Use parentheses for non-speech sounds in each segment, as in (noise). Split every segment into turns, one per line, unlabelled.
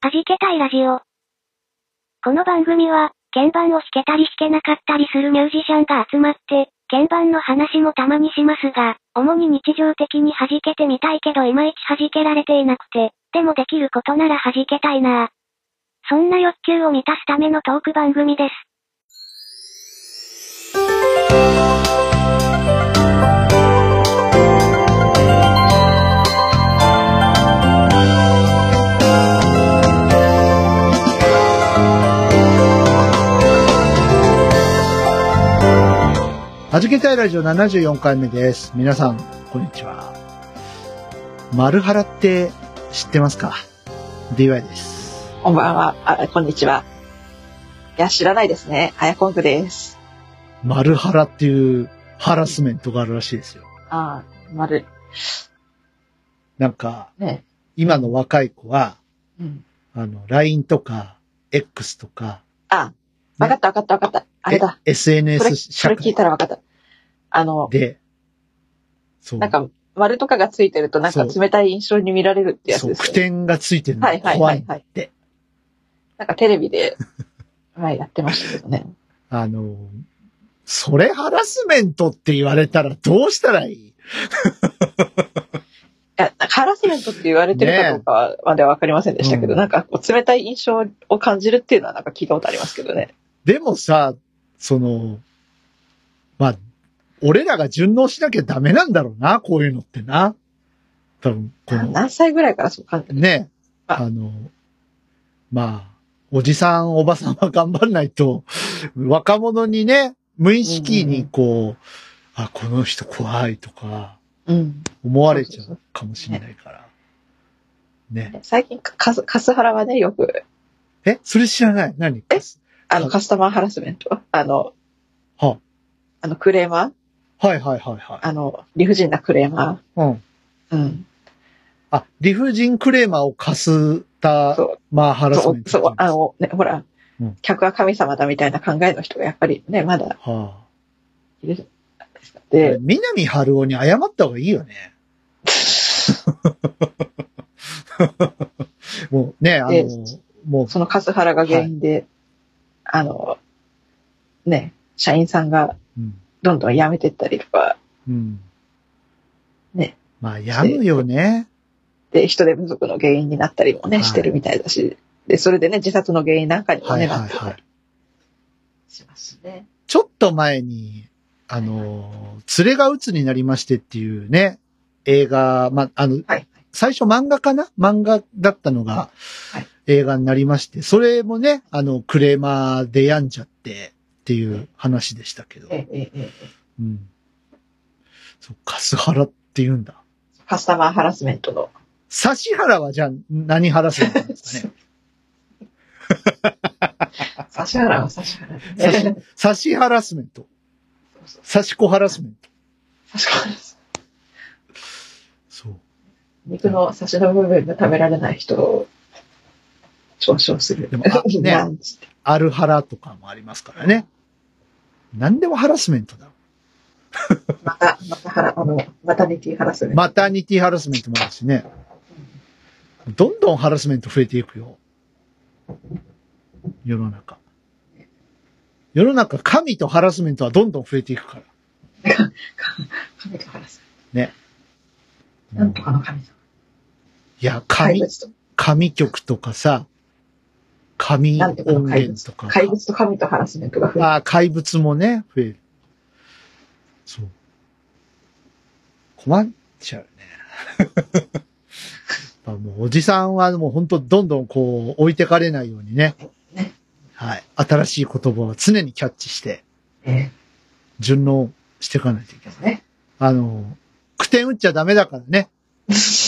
弾けたいラジオ。この番組は、鍵盤を弾けたり弾けなかったりするミュージシャンが集まって、鍵盤の話もたまにしますが、主に日常的に弾けてみたいけどいまいち弾けられていなくて、でもできることなら弾けたいなそんな欲求を満たすためのトーク番組です。
はじけたいラジオ74回目です。皆さん、こんにちは。マルハラって知ってますか ?DY です。
こんばんは。あ、こんにちは。いや、知らないですね。あやこんぐです。
マルハラっていうハラスメントがあるらしいですよ。
あー、まる、
なんか、
ね。
今の若い子は、
うん。
あの、LINE とか、X とか、
あ、わかったわかったわかった。あれだ。
SNS
そ
社
れ聞い
会
たらわかった。あの、
で、そう。
なんか、丸とかがついてるとなんか
そう
冷たい印象に見られるってやつ
そう、
ですよね。
句点がついてるのが
はいはい
怖
はいいはい。
って。
なんかテレビで、(laughs) はい、やってましたけどね。
あの、それハラスメントって言われたらどうしたらいい？
いや、ハラスメントって言われてるかどうかはまではわかりませんでしたけど、
うん
なんか冷たい印象を感じるっていうのはなんか聞いたことありますけどね。
でもさ、その、まあ、俺らが順応しなきゃダメなんだろうな、こういうのってな。多分、この、
何歳ぐらいからそう感じる
ね、
あ。
あの、まあ、おじさん、おばさんは頑張んないと、若者にね、無意識にこう、あ、この人怖いとか、
うん。
思われちゃうかもしれないから。ね。
最近カス、カスハラはね、よく、
え？それ知らない？何？
え？あの、
はい
カスタマーハラスメントあの、
は
あの、クレーマー
はいはいはいはい。
あの、理不尽なクレーマ
うん。
ーうん。
あ、理不尽クレーマーを貸すた、
そう、
まあ、ハラス
そう、
メント。
そう、あの、ね、ほら、
うん
客は神様だみたいな考えの人がやっぱりね、まだ
はい
るじゃないですか。
あ、
で、
南春夫に謝った方がいいよね。(laughs) もうね、あ
で
の、もう、
そのカスハラが原因で、あの、ね、社員さんが
うん。
どんどん辞めてったりとか、
うん。
ね。
まあ、やむよね。
で、人手不足の原因になったりもね、
はい
してるみたいだし、で、それでね、自殺の原因なんかにもね、
はいはいはい
なってたり。しますね。
ちょっと前に、あの、連れが鬱になりましてっていうね、映画、まあ、あの、
はい、はい。
最初漫画かな？漫画だったのが
はい
映画になりまして、それもね、あの、クレーマーで病んじゃってっていう話でしたけど。うん。そう、カスハラって言うんだ。
カスタマーハラスメントの。
指原はじゃあ何ハラスメントなんですかね？(laughs)
指原は指原ね。
差しハラスメント。差し子ハラスメント。
指原
そう。
肉の差しの部分が食べられない人を嘲笑する。
でもあ (laughs) ね
なんつって
アルハラとかもありますからね。何でもハラスメントだろ
また、またハラ、あの、マタニティハラスメント。
マタニティハラスメントもあるしね。どんどんハラスメント増えていくよ。世の中。世の中、神とハラスメントはどんどん増えていくから。(laughs)
神とハラス
ね。
メント。なんとかの神様。
いや、神、神曲とかさ、神音源とか。
怪物と神とハラスメントが増えて
ああ、怪物もね、増える。そう。困っちゃうね。やっぱもうおじさんはもう本当どんどんこう置いてかれないようにね。
ね
はい。新しい言葉を常にキャッチして
え
順応していかないといけない。
ね。
あの、句点打っちゃダメだからね。(laughs)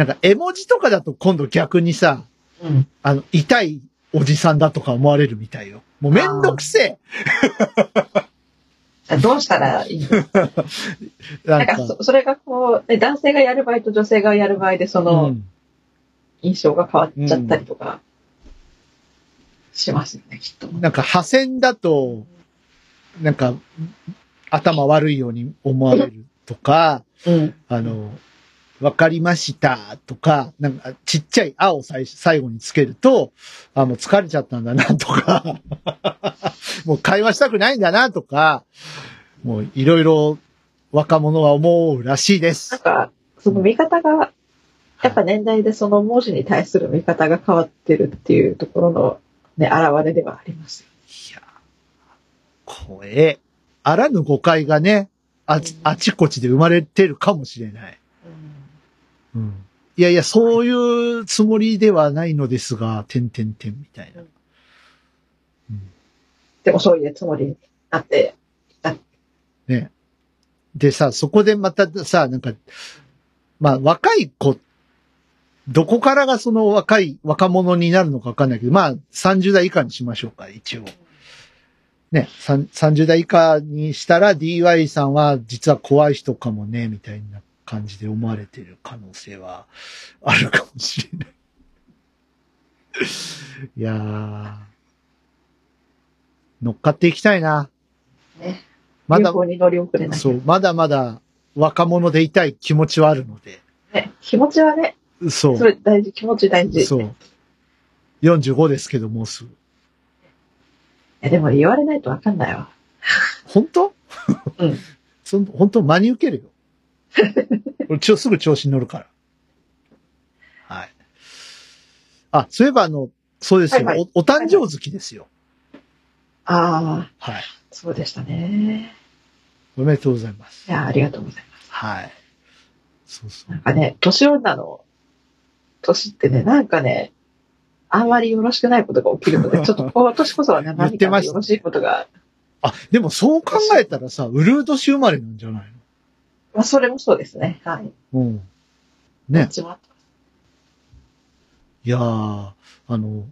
なんか絵文字とかだと今度逆にさ、
うん。
あの、痛いおじさんだとか思われるみたいよ。もうめんどくせえ (laughs)
どうしたらいいの？(laughs)
な
んんかそ、それがこう、ね男性がやる場合と女性がやる場合で、その、
うん
印象が変わっちゃったりとか、しますよね、きっと。
なんか破線だと、なんか、頭悪いように思われるとか、
うん。
あの、わかりましたとか、なんかちっちゃいあを最最後につけると、あ、もう疲れちゃったんだなとか、(laughs) もう会話したくないんだなとか、もういろいろ若者は思うらしいです
なん。か、その見方が、やっぱ年代でその文字に対する見方が変わってるっていうところのね、現れではあります。
いや、怖え。あらぬ誤解がね、あち、あちこちで生まれてるかもしれない。うん。いやいや、そういうつもりではないのですが、てんてんてんみたいな。うん。
でもそういうつもりになって、
ね。でさ、そこでまたさ、なんか、まあ、若い子、どこからがその若い、若者になるのかわかんないけど、まあ、30代以下にしましょうか、一応。ね、さん30代以下にしたら DY さんは実は怖い人かもね、みたいな感じで思われてる可能性はあるかもしれない。(laughs) いやー、乗っかっていきたいな。
ね、
まだ
流、行に乗り遅れない。
そう、まだまだ若者でいたい気持ちはあるので。
ね、気持ちはね、
そう。
それ大事、気持ち大事。い
そう。45ですけど、もうすぐ。
や、でも言われないとわかんないわ。
本当？
うん。(laughs)
そん本当真に受けるよ。(laughs) 俺、ちょ、すぐ調子に乗るから。はい。あ、そういえばあの、そうですよ。
はいはい
おお誕生月ですよ。
ああ、
はい。
そうでしたね。
おめでとうございます。
いや、ありがとうございます。
はい。そうそう。
なんかね、年女の年ってね、なんかね、あんまりよろしくないことが起きるので、(laughs) ちょっと今年こそはね、何かよろしいことが、
あ、でもそう考えたらさ、ウルード氏生まれなんじゃない
まあ、それもそうですね。はい。
のうん。ね。いやー、あの、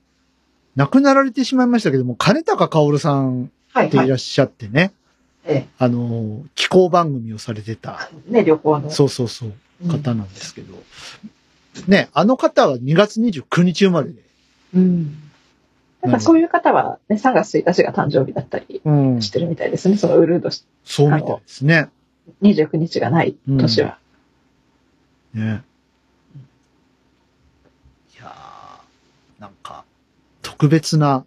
亡くなられてしまいましたけども、金高薫さん
はい、はい
っていら。っしゃってね、
え
あの、気候番組をされてた、
え、ね、旅行の。
そうそうそう、
うん
方なんですけど、ね、あの方は2月29日生まれで、
うん。なんかそういう方は、ね、3月1日が誕生日だったり
うん、
してるみたいですね。そのウルード
そうみたいですね。
29日がない年は。
ね。いやー、なんか、特別な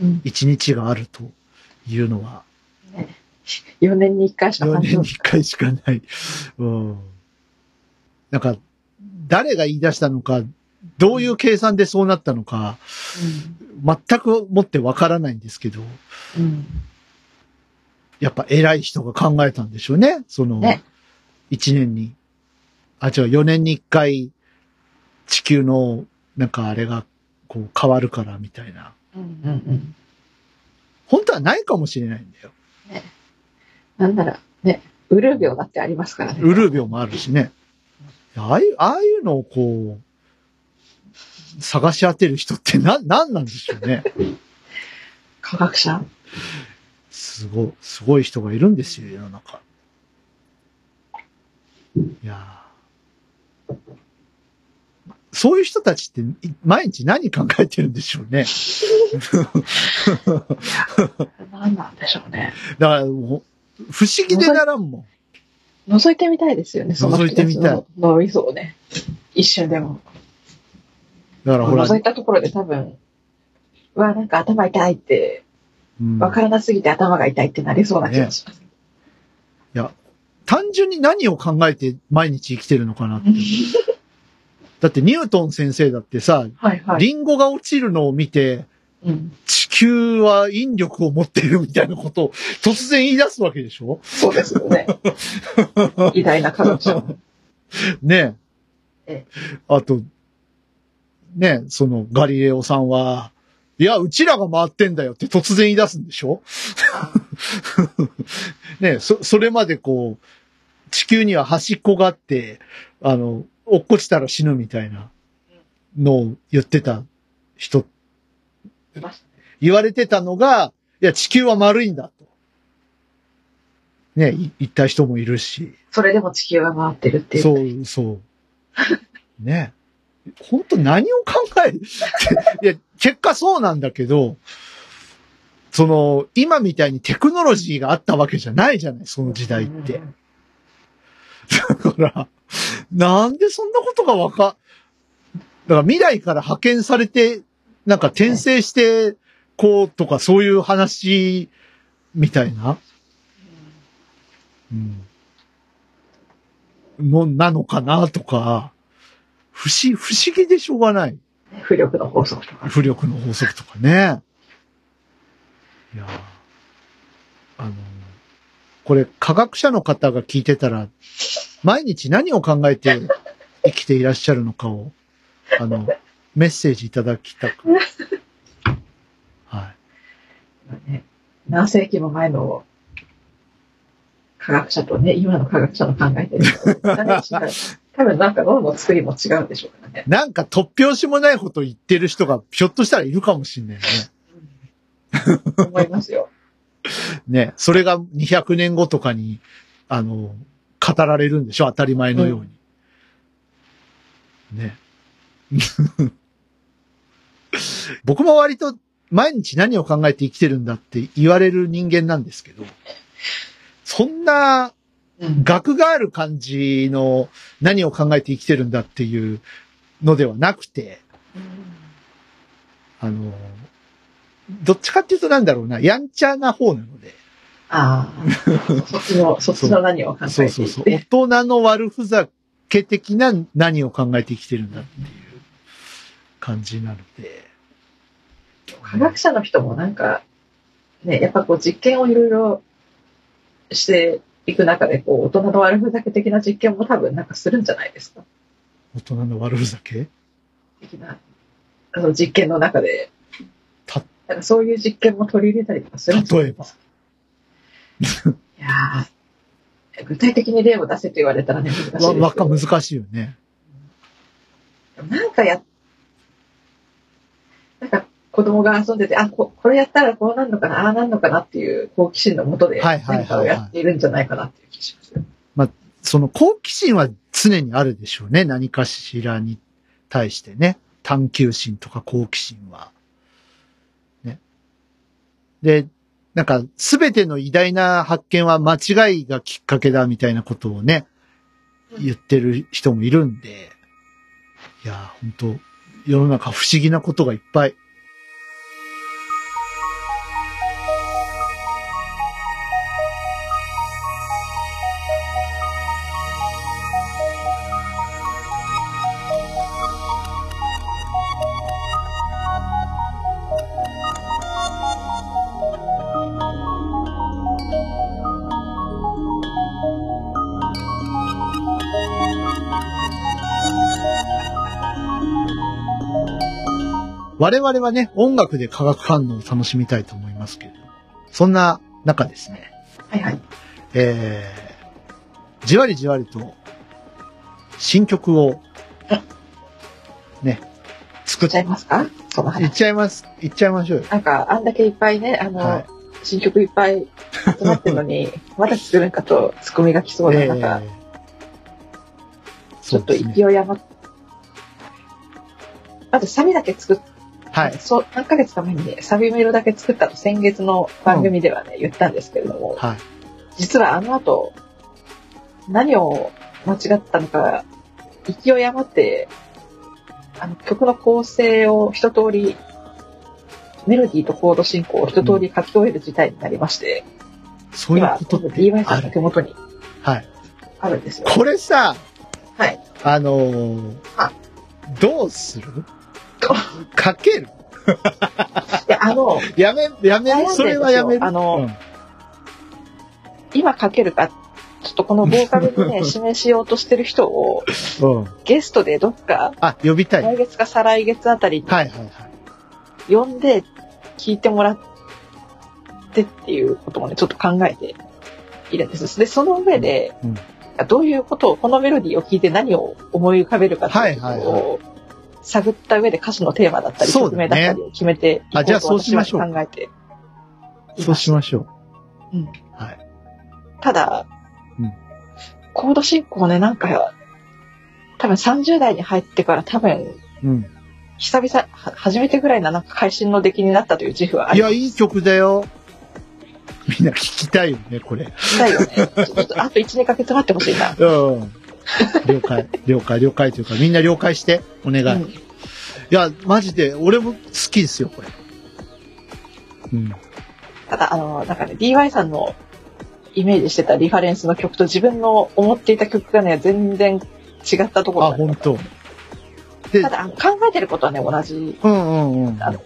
うん。
一日があるというのは、
4年に1回しか
4
誕生
年に1回しかない。うん。なんか、誰が言い出したのか、どういう計算でそうなったのか、全くもってわからないんですけど、
うん。うん。
やっぱ偉い人が考えたんでしょうね。その
ね、
1年に、あ、違う、4年に1回、地球の、なんかあれが、こう変わるからみたいな。
うんうんうん。
本当はないかもしれないんだよ。
なんなら、ね、ウルー病だってありますからね。
ウルー病もあるしね。ああいう、ああいうのをこう、探し当てる人ってな、なんなんでしょうね。
科学者。
すごい、すごい人がいるんですよ、世の中。いやーそういう人たちってい毎日何考えてるんでしょうね。
何なんでしょうね。
だからもう、不思議でならんもん。
覗いてみたいですよね、その
覗いてみたい
の脳みそをね。一瞬でも。
だからほら、
覗いたところで多分、うわ、なんか頭痛いって、
うん
わからなすぎて頭が痛いってなりそうな気がします。
いや、単純に何を考えて毎日生きてるのかなって。(laughs) だってニュートン先生だってさ、
はいはい。
リンゴが落ちるのを見て、
うん、
地球は引力を持っているみたいなことを突然言い出すわけでしょ？
そうですよね。(laughs) 偉大な科学者。
ね
え
あと、ねそのガリレオさんは、いや、うちらが回ってんだよって突然言い出すんでしょ？(laughs) ねそ、それまでこう、地球には端っこがあって、あの、落っこちたら死ぬみたいなのを言ってた人、言われてたのが、いや、地球は丸いんだと。ね、い言った人もいるし。
それでも地球が回ってるっていう。
そう、そう。ね。本当何を考えるいや、(laughs) 結果そうなんだけど、その、今みたいにテクノロジーがあったわけじゃないじゃない、その時代って。だから、なんでそんなことがわか、だから未来から派遣されて、なんか転生して、こうとかそういう話みたいな、うん。の、なのかなとか、不思、不思議でしょうがない。
浮力の法則とか。
浮力の法則とかね。いやーあの、これ科学者の方が聞いてたら、毎日何を考えて生きていらっしゃるのかを、あの、メッセージいただきたく。(laughs) はい。
ね、何世紀も前の科学者とね、今の科学者の考え (laughs) てる多分なんか脳の作りも違うんでしょうからね。
なんか突拍子もないこと言ってる人がひょっとしたらいるかもしんないよね。
思いますよ。(laughs)
ね。それが200年後とかに、あの、語られるんでしょ？当たり前のように。ね。(laughs) 僕も割と毎日何を考えて生きてるんだって言われる人間なんですけど、そんな
うん。
学がある感じの何を考えて生きてるんだっていうのではなくて、あの、どっちかっていうとなんだろうな、やんちゃな方なので、
ああ、そっちの、(laughs) そっちの何を考えて。
そうそうそう。大人の悪ふざけ的な何を考えて生きてるんだっていう感じなので。
科学者の人もなんか、ね、やっぱこう実験をいろいろしていく中で、こう、大人の悪ふざけ的な実験も多分なんかするんじゃないですか。
大人の悪ふざけ？
的な、あの実験の中で。
た
なんかそういう実験も取り入れたりとかするんじゃない
例えば？
いやー具体的に例を出せと言われたらね、難しいですけ
わ、
ど。
わか、難しいよね。
なんかや、なんか子供が遊んでて、あ、ここれやったらこうなるのかな、ああなるのかなっていう好奇心のもとで何かをやっているんじゃないかなっていう気がします。
その好奇心は常にあるでしょうね。何かしらに対してね。探求心とか好奇心は。ね。で、なんか、すべての偉大な発見は間違いがきっかけだみたいなことをね、言ってる人もいるんで、いや、本当世の中不思議なことがいっぱい。我々はね、音楽で化学反応を楽しみたいと思いますけれど、そんな中ですね、
はいはい。
えー、じわりじわりと、新曲を、ね、作っ
ちゃいますか？その
いっ
話。
ちゃいます。いっちゃいましょうよ。
なんか、あんだけいっぱいね、あの、
はい
新曲いっぱい集まってるのに、(laughs) まだ作るんかとツッコミが来そうな中、
えー
ちょっと勢い余っまずサビだけ作っ
はい。
そう、何ヶ月か前にね、サビメロだけ作ったと先月の番組ではね、言ったんですけれども、
はい。
実はあの後、何を間違ったのか、勢い余って、あの曲の構成を一通り、メロディーとコード進行を一通り書き終える事態になりまして、
そういう
今、
ことって
DY さんの。手元に
はい。
あるんですよ。
これさ、
はい。
あのー
あ
どうする？かける
で、あの、
やめ、やめ
る？
それはやめる？
あの
うん
今書けるか、ちょっとこのボーカルにね、(laughs) 指名しようとしてる人を、
うん。
ゲストでどっか、
あ、呼びたい。はい
来月か再来月あたりに
はいはい。
呼んで聞いてもらってっていうこともね、ちょっと考えているんです。で、その上で、
うん
どういうことを、このメロディーを聞いて何を思い浮かべるかっていうこと
はいはい
を探った上で歌詞のテーマだったり、
そうだね
曲名だったりを決めていこうと
あじゃあそうしましょう
考えて。
そうしましょう。
うん
はい。
ただ、
うん
コード進行ね、なんか、多分30代に入ってから多分、
うん。
久々、は初めてぐらいななんか会心の出来になったという自負はあります。
いや、いい曲だよ。みんな聞きたいよね、これ。
だよね。ちょっとあと1、2ヶ月待ってほしいな。
うん。了解、了解、了解というか、みんな了解して、お願い。
うん
いや、マジで、俺も好きですよ、これ。うん。
ただ、あの、なんかね、DY さんのイメージしてたリファレンスの曲と自分の思っていた曲がね、全然違ったところ
あ、本当。で、
ただ、あの考えてることはね、同じ。
うんうんうん。
あの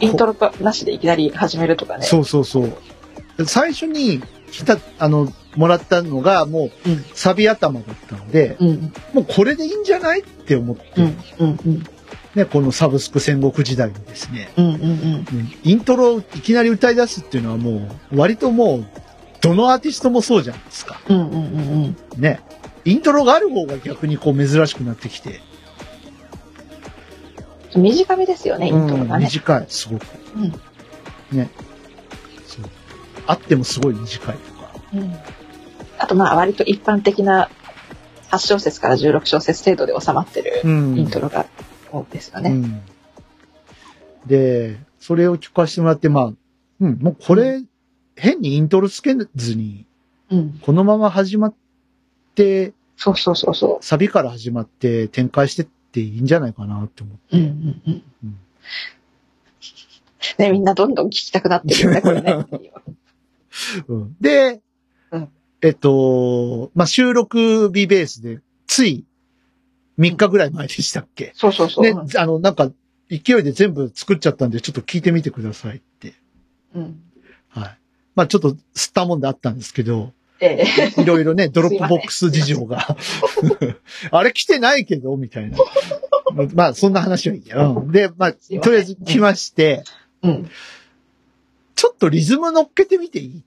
イントロなしでいきなり始めるとかね。
そうそうそう。最初に来た、あの、もらったのがもう
うん。
サビ頭だったので、
うん。
もうこれでいいんじゃないって思って、
うん。うん。うん。
ね、このサブスク戦国時代にですね、
うん。うん。うん。
うんイントロをいきなり歌い出すっていうのはもう、割ともう、どのアーティストもそうじゃないですか。
うん。うん。うん。
ね。イントロがある方が逆にこう珍しくなってきて、
短めですよね、イントロ
うん
がね。
短い、すごく。
うん。
そう。あってもすごい短いとか。
うん。あと、まあ、割と一般的な8小節から16小節程度で収まってる
うん
イントロが多いですよね。
うん。で、それを聞かせてもらって、まあ、うん、もうこれ、変にイントロつけずに、
うん。
このまま始まって、
そうそうそうそ
サビから始まって展開してっていいんじゃないかなって思って。
う。うんうんうん
うん。
ね、みんなどんどん聞きたくなってるよね、これね。
うん、で、
うん
えっと、まあ、収録日ベースで、つい3日ぐらい前でしたっけ、
そうそうそう。
ね、あの、なんか、勢いで全部作っちゃったんで、ちょっと聞いてみてくださいって。
うん。
はい。まあ、ちょっと吸ったもんであったんですけど、
ええ。(laughs)
いろいろね、ドロップボックス事情が。(laughs) あれ来てないけど、みたいな。まあ、そんな話はいいや。うん。で、まあ、とりあえず来まして、
うん。
ちょっとリズム乗っけてみていい？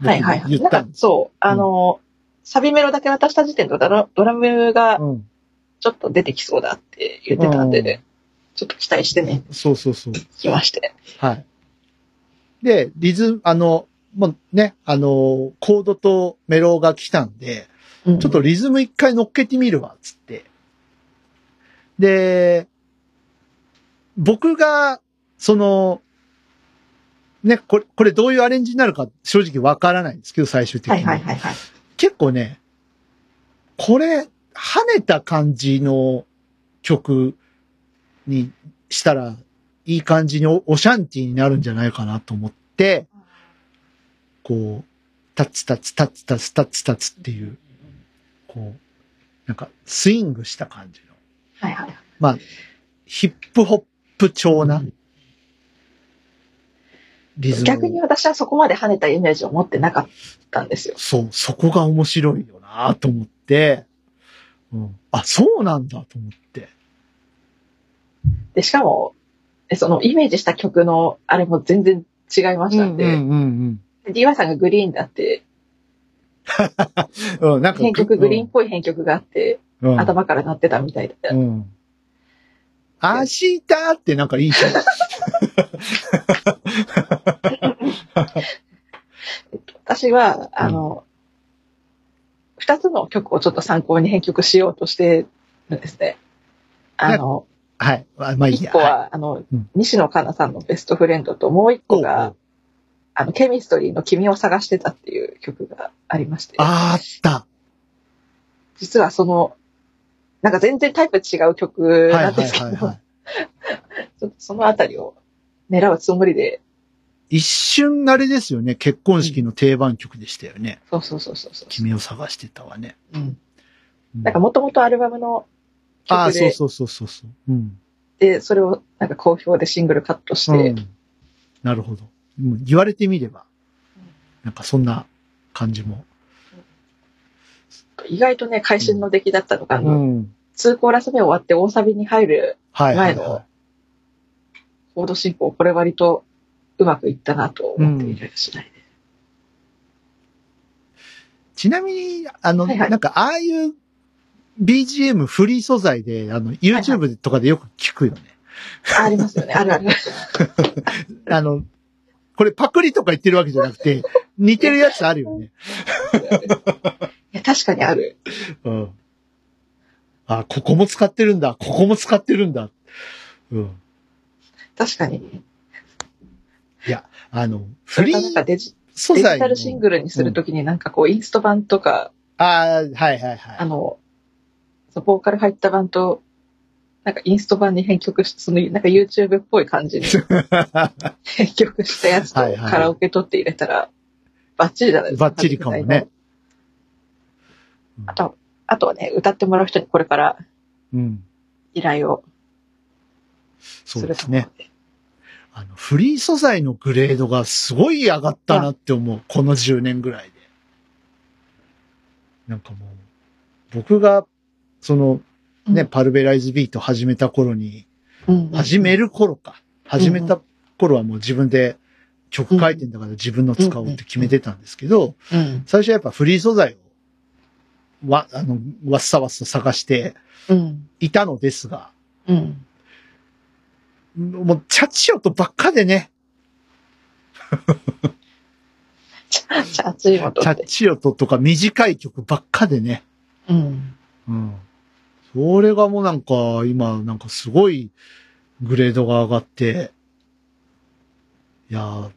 はいはいはい。なんか
言った。
そう、あの、サビメロだけ渡した時点でドラドラムが
うん。
ちょっと出てきそうだって言ってたんでね、
うん
ちょっと期待してね、
そうそうそう。
来まして。
はい。で、リズム、あの、もうね、あの、コードとメロが来たんで、
うん
ちょっとリズム一回乗っけてみるわ、つって。で、僕が、その、ね、これ、これどういうアレンジになるか正直わからないんですけど、最終的に。
はいはいはいはい。
結構ね、これ、跳ねた感じの曲にしたら、いい感じにおオシャンティーになるんじゃないかなと思って、こう、タッツタッツタッツタッツタッツタッツっていう、こう、なんかスイングした感じの、
はいはい。
まあ、ヒップホップ調なリズムを。
逆に私はそこまで跳ねたイメージを持ってなかったんですよ。
そう、そこが面白いよなと思って、うん、あ、そうなんだと思って。
で、しかも、えそのイメージした曲のあれも全然違いましたんで、
うんうん
で DY さんがグリーンだって、
うん。うん、なんか、
編曲、グリーンっぽい編曲があって、
うん、
頭から鳴ってたみたいで。
うん。明日ってなんかいいじゃん。
私は、あの、二、つの曲をちょっと参考に編曲しようとしてるんですね。あの、
はい。あまあいいや。
一個は、あの、
うん
西野カナさんのベストフレンドと、もう一個が
う、
あの、ケミストリーの君を探してたっていう曲がありまして、
あーあった。
実はその、なんか全然タイプ違う曲ないんですけど、(laughs) そのあたりを狙うつもりで、
一瞬あれですよね。結婚式の定番曲でしたよね。
そうそうそうそうそう。
君を探してたわね。
うん。
うん
なんかもともとアルバムの
ああ、
曲で、
そうそうそうそうそう。うん。
で、それをなんか好評でシングルカットして、
うんなるほど。言われてみれば、なんかそんな感じも。
意外とね、会心の出来だったのが、あ
う
の、
ん。
2コーラス目終わって大サビに入る
はいはい、
前の
は
コード進行、これ割とうまくいったなと思っている次第で。
い。ちなみに、あの、
はいはい
なんかああいう BGM フリー素材で、あの、YouTube とかでよく聞くよね。
あありますよね。あるある。(laughs)
あの、これパクリとか言ってるわけじゃなくて、似てるやつあるよね。
いや確かにある。
うん。あ、ここも使ってるんだ。ここも使ってるんだ。うん。
確かに。
あの、フリ
なんか
ー
デジデジ
素材の
タルシングルにするときになんかこう、インスト版とか、
ああ、はいはいはい。
あの、そのボーカル入った版と、なんかインスト版に編曲して、そのなんか YouTube っぽい感じに (laughs) 編曲したやつと
はいはい
カラオケ取って入れたら、バッチリじゃないですか。
バッチリかもね。
あと、あとはね、歌ってもらう人にこれから
うん。
依頼を
そうですね。あの、フリー素材のグレードがすごい上がったなって思う。この10年ぐらいで。なんかもう、僕が、その、ね、パルベライズビート始めた頃に、
うん
始める頃か。始めた頃はもう自分で曲書いてんだから自分の使おうって決めてたんですけど、
うん。
最初はやっぱフリー素材を、わ、あの、わっさわっさ探して
うん。
いたのですが、
うん。
もう、チャチオとばっかでね、
チャチーモト
チャ。チオととか短い曲ばっかでね。
うん。
うん。それがもうなんか、今、なんかすごいグレードが上がって、いや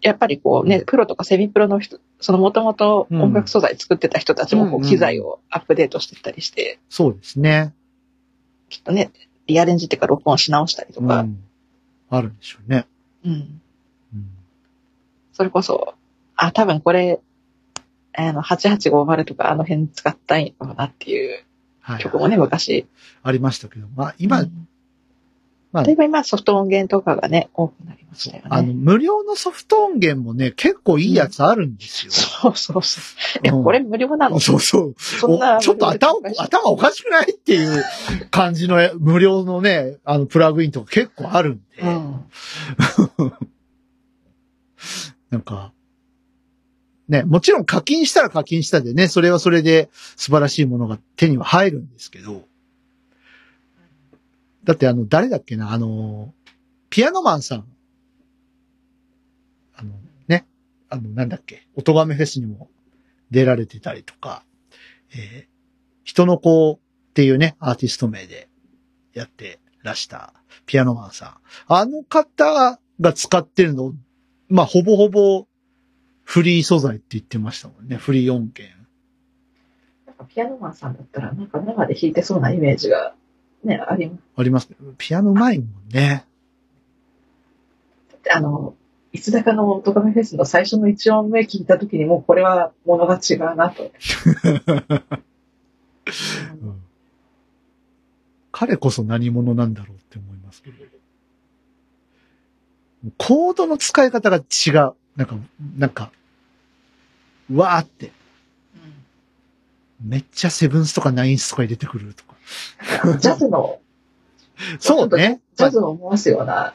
やっぱりこうね、プロとかセミプロの人、そのもともと音楽素材作ってた人たちもこ
うん
う機材をアップデートしてったりして、
そうですね。
きっとね、リアレンジっていうか録音し直したりとか、
うん。あるんでしょうね。
うん。
うん。
それこそ、あ、多分これ、あの、8850とかあの辺使ったいのかなっていう
はい。
曲もね、昔。
ありましたけど、まあ今、
うん
まあ
例えば今ソフト音源とかがね、多くなりましたよね。
あの、無料のソフト音源もね、結構いいやつあるんですよ。
そうそうそう。え、
うん
これ無料なの？
そうそう。
そんな
おちょっと頭頭おかしくないっていう感じの無料のね、(laughs) あの、プラグインとか結構あるんで。
うん。(laughs)
なんか、ね、もちろん課金したら課金したでね、それはそれで素晴らしいものが手には入るんですけど、だってあの、誰だっけな、あの、ピアノマンさん、あの、ね、あの、なんだっけ、音亀フェスにも出られてたりとか、えー人の子っていうね、アーティスト名でやってらしたピアノマンさん。あの方が使ってるの、まあ、ほぼほぼフリー素材って言ってましたもんね。フリー音源。
なんかピアノマンさんだったら、なんか生で弾いてそうなイメージが、ね、あります。
ありますピアノうまいもんね。
あの、いつだかの音亀フェスの最初の一音目聞いた時にもうこれは物が違うなと。(laughs)
うん彼こそ何者なんだろうって思いますけど。コードの使い方が違う。なんか、なんか、うわーって、めっちゃセブンスとかナインスとか入れてくるとか。
ジャズの、
そうね。
ジャズを思わすような、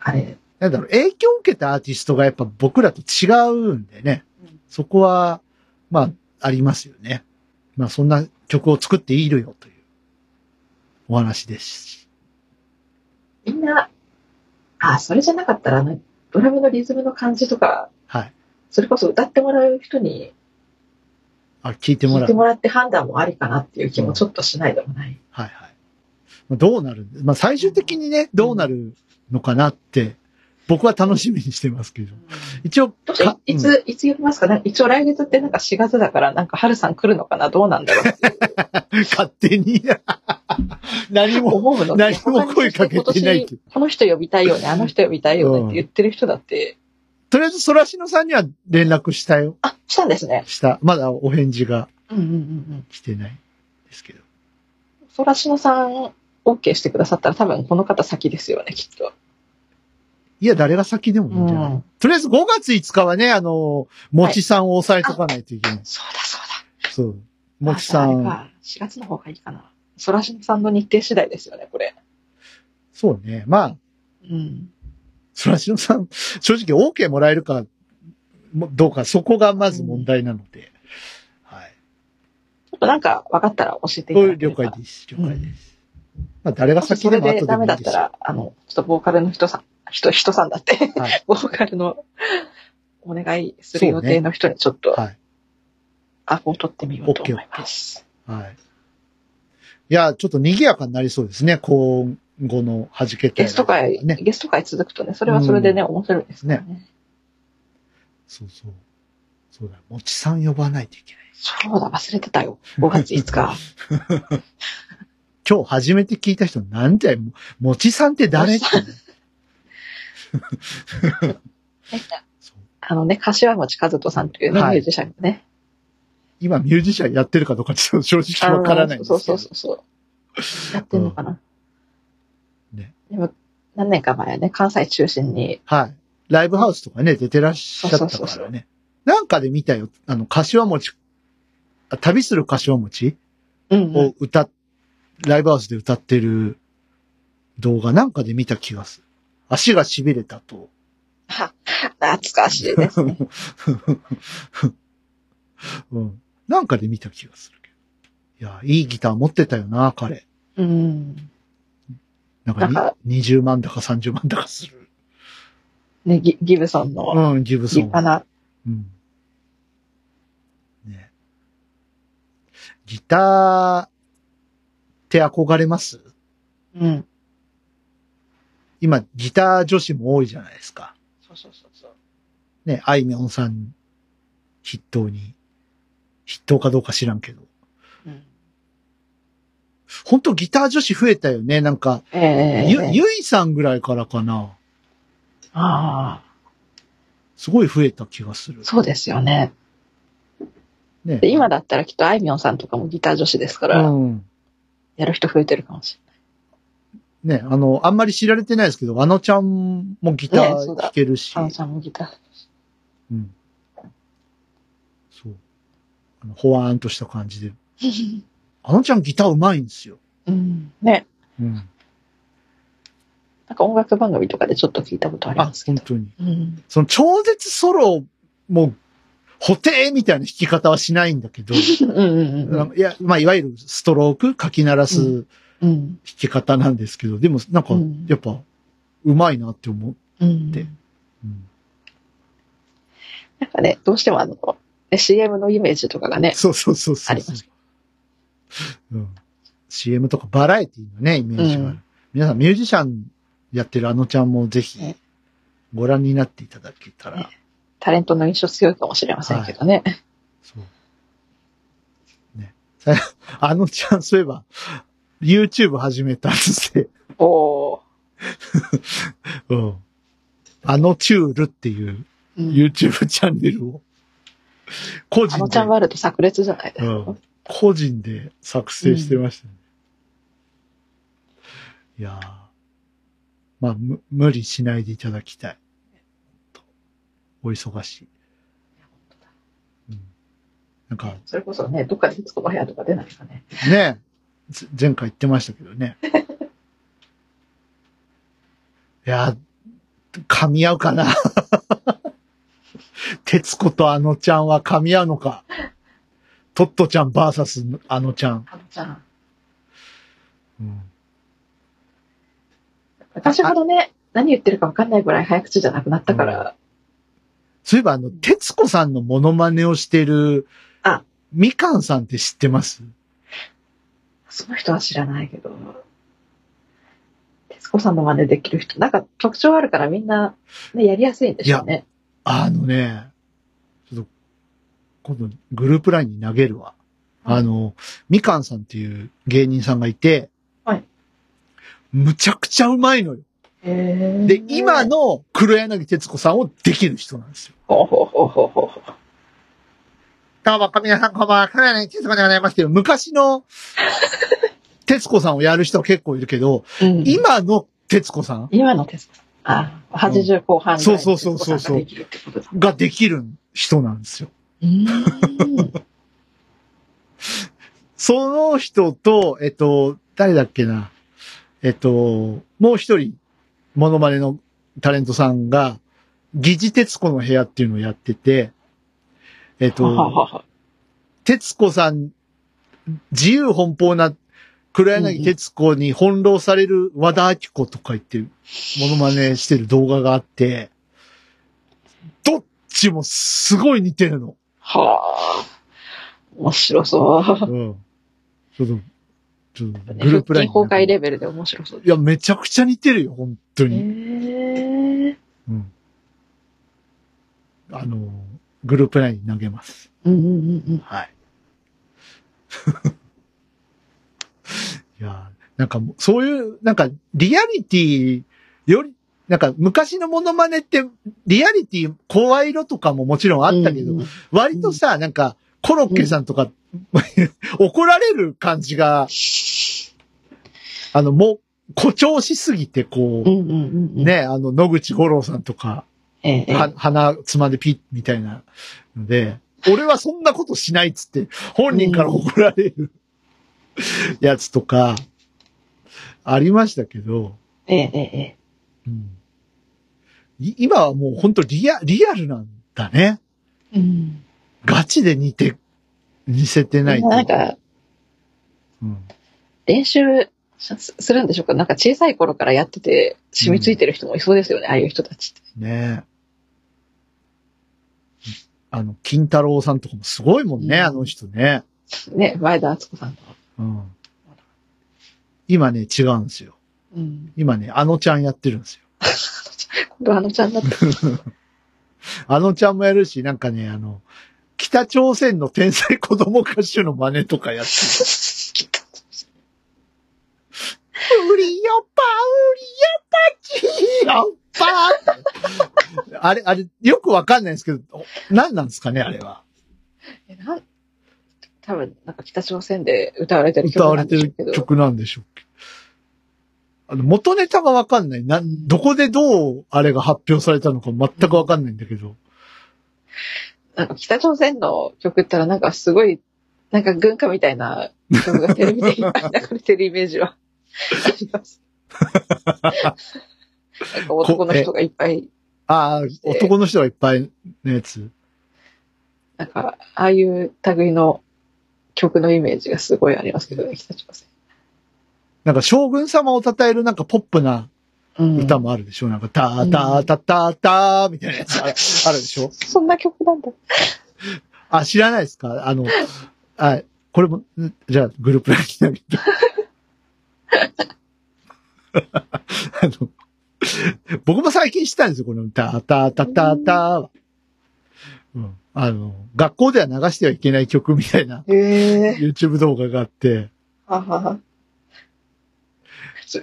あれ、
なんだろう、影響を受けたアーティストがやっぱ僕らと違うんでね。
うん
そこは、まあ、ありますよね。まあ、そんな曲を作っているよというお話ですし。
みんな、あ、それじゃなかったら、あの、ドラムのリズムの感じとか、
はい。
それこそ歌ってもらう人に
あ、聞いてもらう。
聞いてもらって判断もありかなっていう気もちょっとしないでもない。
はいはい。まあどうなる？まあ、最終的にね、どうなるのかなって、僕は楽しみにしてますけど。一応、
いつ、いつ読みますかね？一応来月ってなんか4月だから、なんか春さん来るのかな？どうなんだろう (laughs)
勝手に、(laughs) 何も、
思うの。
何も声かけてない
この人呼びたいよね、あの人呼びたいよねって言ってる人だって、
とりあえず、そらしのさんには連絡したよ。
あ、したんですね。
した。まだお返事が
うんうんうんうん。
来てないですけど。
そらしのさん、OK してくださったら多分この方先ですよね、きっと。
いや、誰が先でもいいんじゃない、
うん
とりあえず5月5日はね、あの、もちさんを押さえとかないといけない。
そうだそうだ。
そう。もちさん。
あじゃああれか4月の方がいいかな。そらしのさんの日程次第ですよね、これ。
そうね。まあ、
うん。
そらしのさん、正直 OK もらえるか、もどうか、そこがまず問題なので。はい。
ちょっとなんか分かったら教えていただければ。
解です。了解です。まあ、誰が先
で
も後でもいいですよ。
メだったら、あの、ちょっとボーカルの人さん、人、人さんだって、
はい。(laughs)
ボーカルのお願いする予定の人にちょっと、
はい。
アポを取ってみようと思います。
はい。いや、ちょっと賑やかになりそうですね。今後の弾けたい
ゲスト会、
ね。
ゲスト会続くとね、それはそれでね、面白いですからね。
そうそう。そうだ、もちさん呼ばないといけない。
そうだ、忘れてたよ。5月5日。(laughs)
今日初めて聞いた人、なんだよ、ももちさんって誰？って。
あのね、柏餅和人さんというね、
はい
ミュージシャンがね。
今ミュージシャンやってるかどうかちょっと正直わからないんですけど。
そうそうそうそう。やってんのかな？
ね。
でも、何年か前ね、関西中心に、
はい。ライブハウスとかね、出てらっしゃった
そうそうそうそう
からね。なんかで見たよ。あの、柏餅、あ旅する柏餅
うん、
を歌っ、ライブハウスで歌ってる動画なんかで見た気がする。足が痺れたと。
は懐かしいですね。(laughs)
うん。なんかで見た気がするけど。いや、いいギター持ってたよな、彼。
うん。
なんかに
なんか
20万だか30万だかする。
ね、ギギブソンの
うん、ギブソン。
立派な、
うん。ね。ギターって憧れます？
うん。
今、ギター女子も多いじゃないですか。
そうそうそうそう。
ね、あいみょんさん筆頭に。筆頭かどうか知らんけど。
うん、
ほんとギター女子増えたよね。なんか、
ええ
ゆ、ゆいさんぐらいからかな。
ああ、
すごい増えた気がする。
そうですよね。
ね。
で今だったらきっとあいみょんさんとかもギター女子ですから、
うん。
やる人増えてるかもし
ね、あの、あんまり知られてないですけど、あのちゃんもギター弾けるし。
れない。あのちゃんもギター。
うん。そう。あの、ほわーんとした感じで。(laughs) あのちゃんギターうまいんですよ。
うん。ね。
うん。
なんか音楽番組とかでちょっと聞いたことあり
あ
ま、すけど。
本当に。
うん。
その超絶ソロも、補定みたいな弾き方はしないんだけど、(laughs)
うんうんうん。
いや、まあ、いわゆるストローク書き鳴らす弾
うん。
き方なんですけど、でもなんか
うん、
やっぱ、うまいなって思う。
うん。
でうん
なんかね、どうしてもあの、ね CM のイメージとかがね、
そうそうそうそう。
あります
うん。CM とかバラエティのね、イメージがある。
うん
皆さんミュージシャンやってるあのちゃんもぜひ
ね
ご覧になっていただけたら。
ねタレントの印象強いかもしれませんけどね。
そう。ね。さ (laughs) あのちゃん、そういえば、YouTube 始めたんで。
おー。(laughs)
うん。あのチュールっていう
うん
YouTube チャンネルを、個人で
あのちゃん、ワールド炸裂じゃないですか？
うん個人で作成してましたね。いやーまあ、む、無理しないでいただきたい。お忙しい。うん。なんか、
それこそね、どっかで徹子の部屋とか出ないかね。
ねぜ前回言ってましたけどね。(laughs) いや、噛み合うかな。(laughs) 徹子とあのちゃんは噛み合うのか。トットちゃんバーサスあのちゃん。
あのちゃん。
うん、
私ほどね、何言ってるか分かんないぐらい早口じゃなくなったから、
そういえばあの、徹子さんのモノマネをしてる、
あ。
みかんさんって知ってます？
その人は知らないけど、徹子さんの真似できる人、なんか特徴あるからみんな、ね、やりやすいんでしょうね。
あのね、今度グループラインに投げるわ。
はい
あの、みかんさんっていう芸人さんがいて、
はい
むちゃくちゃうまいのよ。で、今、の黒柳徹子さんをできる人なんですよ。
ほうほうほうほうほ。
どうも、皆さんこんばんは、黒柳徹子でございますけど、昔の (laughs) 徹子さんをやる人は結構いるけど、
うん
今の徹子さん？
今の徹子さん。あ、80後半ぐらいの
そうそうそうそうそう
徹子さんができるってことだ。
ができる人なんですよ。(laughs) その人と、えっと、誰だっけな。えっと、もう一人、モノマネのタレントさんが、疑似徹子の部屋っていうのをやってて、えっと、徹子さん、自由奔放な黒柳徹子に翻弄される和田明子とか言って、モノマネしてる動画があって、どっちもすごい似てるの。
はあ。面白そう。
うん。ちょっと、ちょっと
ね
グループライン
腹筋崩壊レベルで面白そう
いや、めちゃくちゃ似てるよ、本当
へ
に。
え。
うん。あの、グループ内に投げます。
うんうんうんうん。
はい。(laughs) いや、なんかそういう、なんか、リアリティより、なんか、昔のモノマネって、リアリティ、声色とかももちろんあったけど、
うんうん
割とさ、なんか、コロッケさんとか、怒られる感じが、あの、もう、誇張しすぎて、こ
うんうんうんう
う、
ん。。
ね、あの、野口五郎さんとか、
ええ。
は鼻つまんでピッみたいなので、俺はそんなことしないっつって、本人から怒られるやつとか、ありましたけど、
ええ、ええ。
うんい今はもう本当リア、リアルなんだね。
うん。
ガチで似て、似せてないと。
なんか、
うん
練習すするんでしょうか？なんか小さい頃からやってて染みついてる人もいそうですよね、ああいう人たちって。
ねあの、金太郎さんとかもすごいもんね、
うん
あの人ね。
ね、前田敦子さんの。
うん。今ね、違うんですよ。
うん。
今ね、あのちゃんやってるんですよ。
今度あのちゃんだって。(laughs)
あのちゃんもやるし、なんかね、あの、北朝鮮の天才子供歌手の真似とかやってる。ウリヨパウリヨパチヨパあれ、あれ、よくわかんないんですけど、何なんですかね、あれは。
えなん多分、なんか北朝鮮で歌われてる
歌われて
曲なんでしょうけど。
る曲なんでしょうけど。あの、元ネタがわかんない。な、どこでどうあれが発表されたのか全くわかんないんだけど。
なんか北朝鮮の曲ったらなんかすごい、なんか軍歌みたいな曲がテレビでいっぱい流れてるイメージはあります。なんか男の人がいっぱい、
ああ、男の人がいっぱいのやつ。
なんか、ああいう類の曲のイメージがすごいありますけどね、北朝鮮。
なんか将軍様を称えるなんかポップな
うん
歌もあるでしょ、なんか、たーたーたたーたーみたいなやつあるでしょ？
そんな曲なんだ。
あ、知らないですか？あの、あ、これも、んじゃあ、グループラインに投げて。あの、僕も最近知ったんですよ、この、たーたーたたーたーは。うん。あの、学校では流してはいけない曲みたいな
へえ。
YouTube 動画があって、
ははは。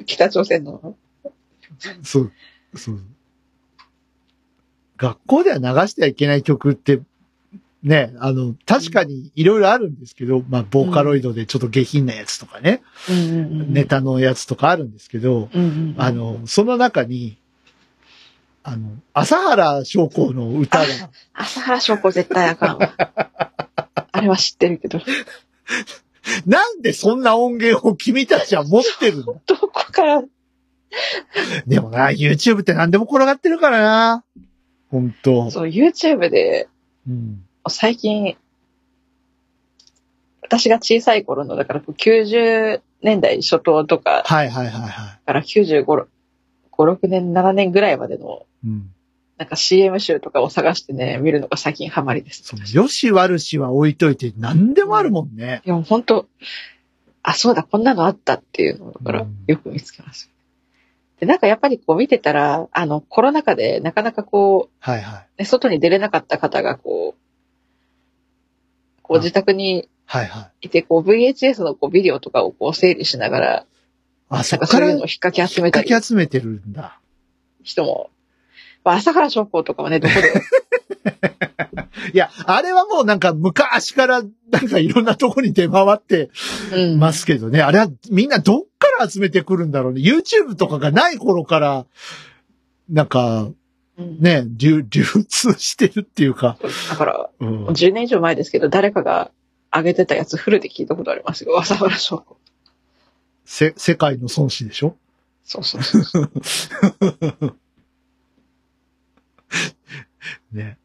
北朝鮮の？
そう、そう。学校では流してはいけない曲って、ね、あの、確かにいろいろあるんですけど、まあ、ボーカロイドでちょっと下品なやつとかね、
うん
ネ。タのやつとかあるんですけど、
うん
あ、の、その中に、あの、朝原将校の歌が、
朝原翔子絶対あかんわ。(laughs) あれは知ってるけど、(laughs)
なんでそんな音源を君たちは持ってるの？
どこから、
でもな、YouTube って何でも転がってるからな。本当
そう、YouTube で、
うん。
最近、私が小さい頃の、だから90年代初頭とか
はいはいはいは
から95、5、6年、7年ぐらいまでの、
い。うん。
なんか CM 集とかを探してね、見るのが最近ハマりです。
よし悪しは置いといて何でもあるもんね。
いや、本当あ、そうだ、こんなのあったっていうのから
うん
よく見つけます。で、なんかやっぱりこう見てたら、あの、コロナ禍でなかなかこ
はいはい。
外に出れなかった方がこう、こう
あ
自宅に
はいはい。
いて、こう VHS のこうビデオとかをこう整理しながら、
あ、そっから引っ
そういうのを引っかき集めた
か
り
き集めてるんだ。
人も、まあ、朝原将校とかはね、どこで、(laughs)
いや、あれはもうなんか昔からなんかいろんなとこに出回って
うん。
ますけどね。あれはみんなどっから集めてくるんだろうね。YouTube とかがない頃から、なんか
うん
ね、流、流通してるっていうか、
だから、
うん、
10年以上前ですけど、誰かが上げてたやつフルで聞いたことありますよ。朝原将校。
せ、世界の孫子でしょ？
そうそうそう。(laughs) (laughs)
ね。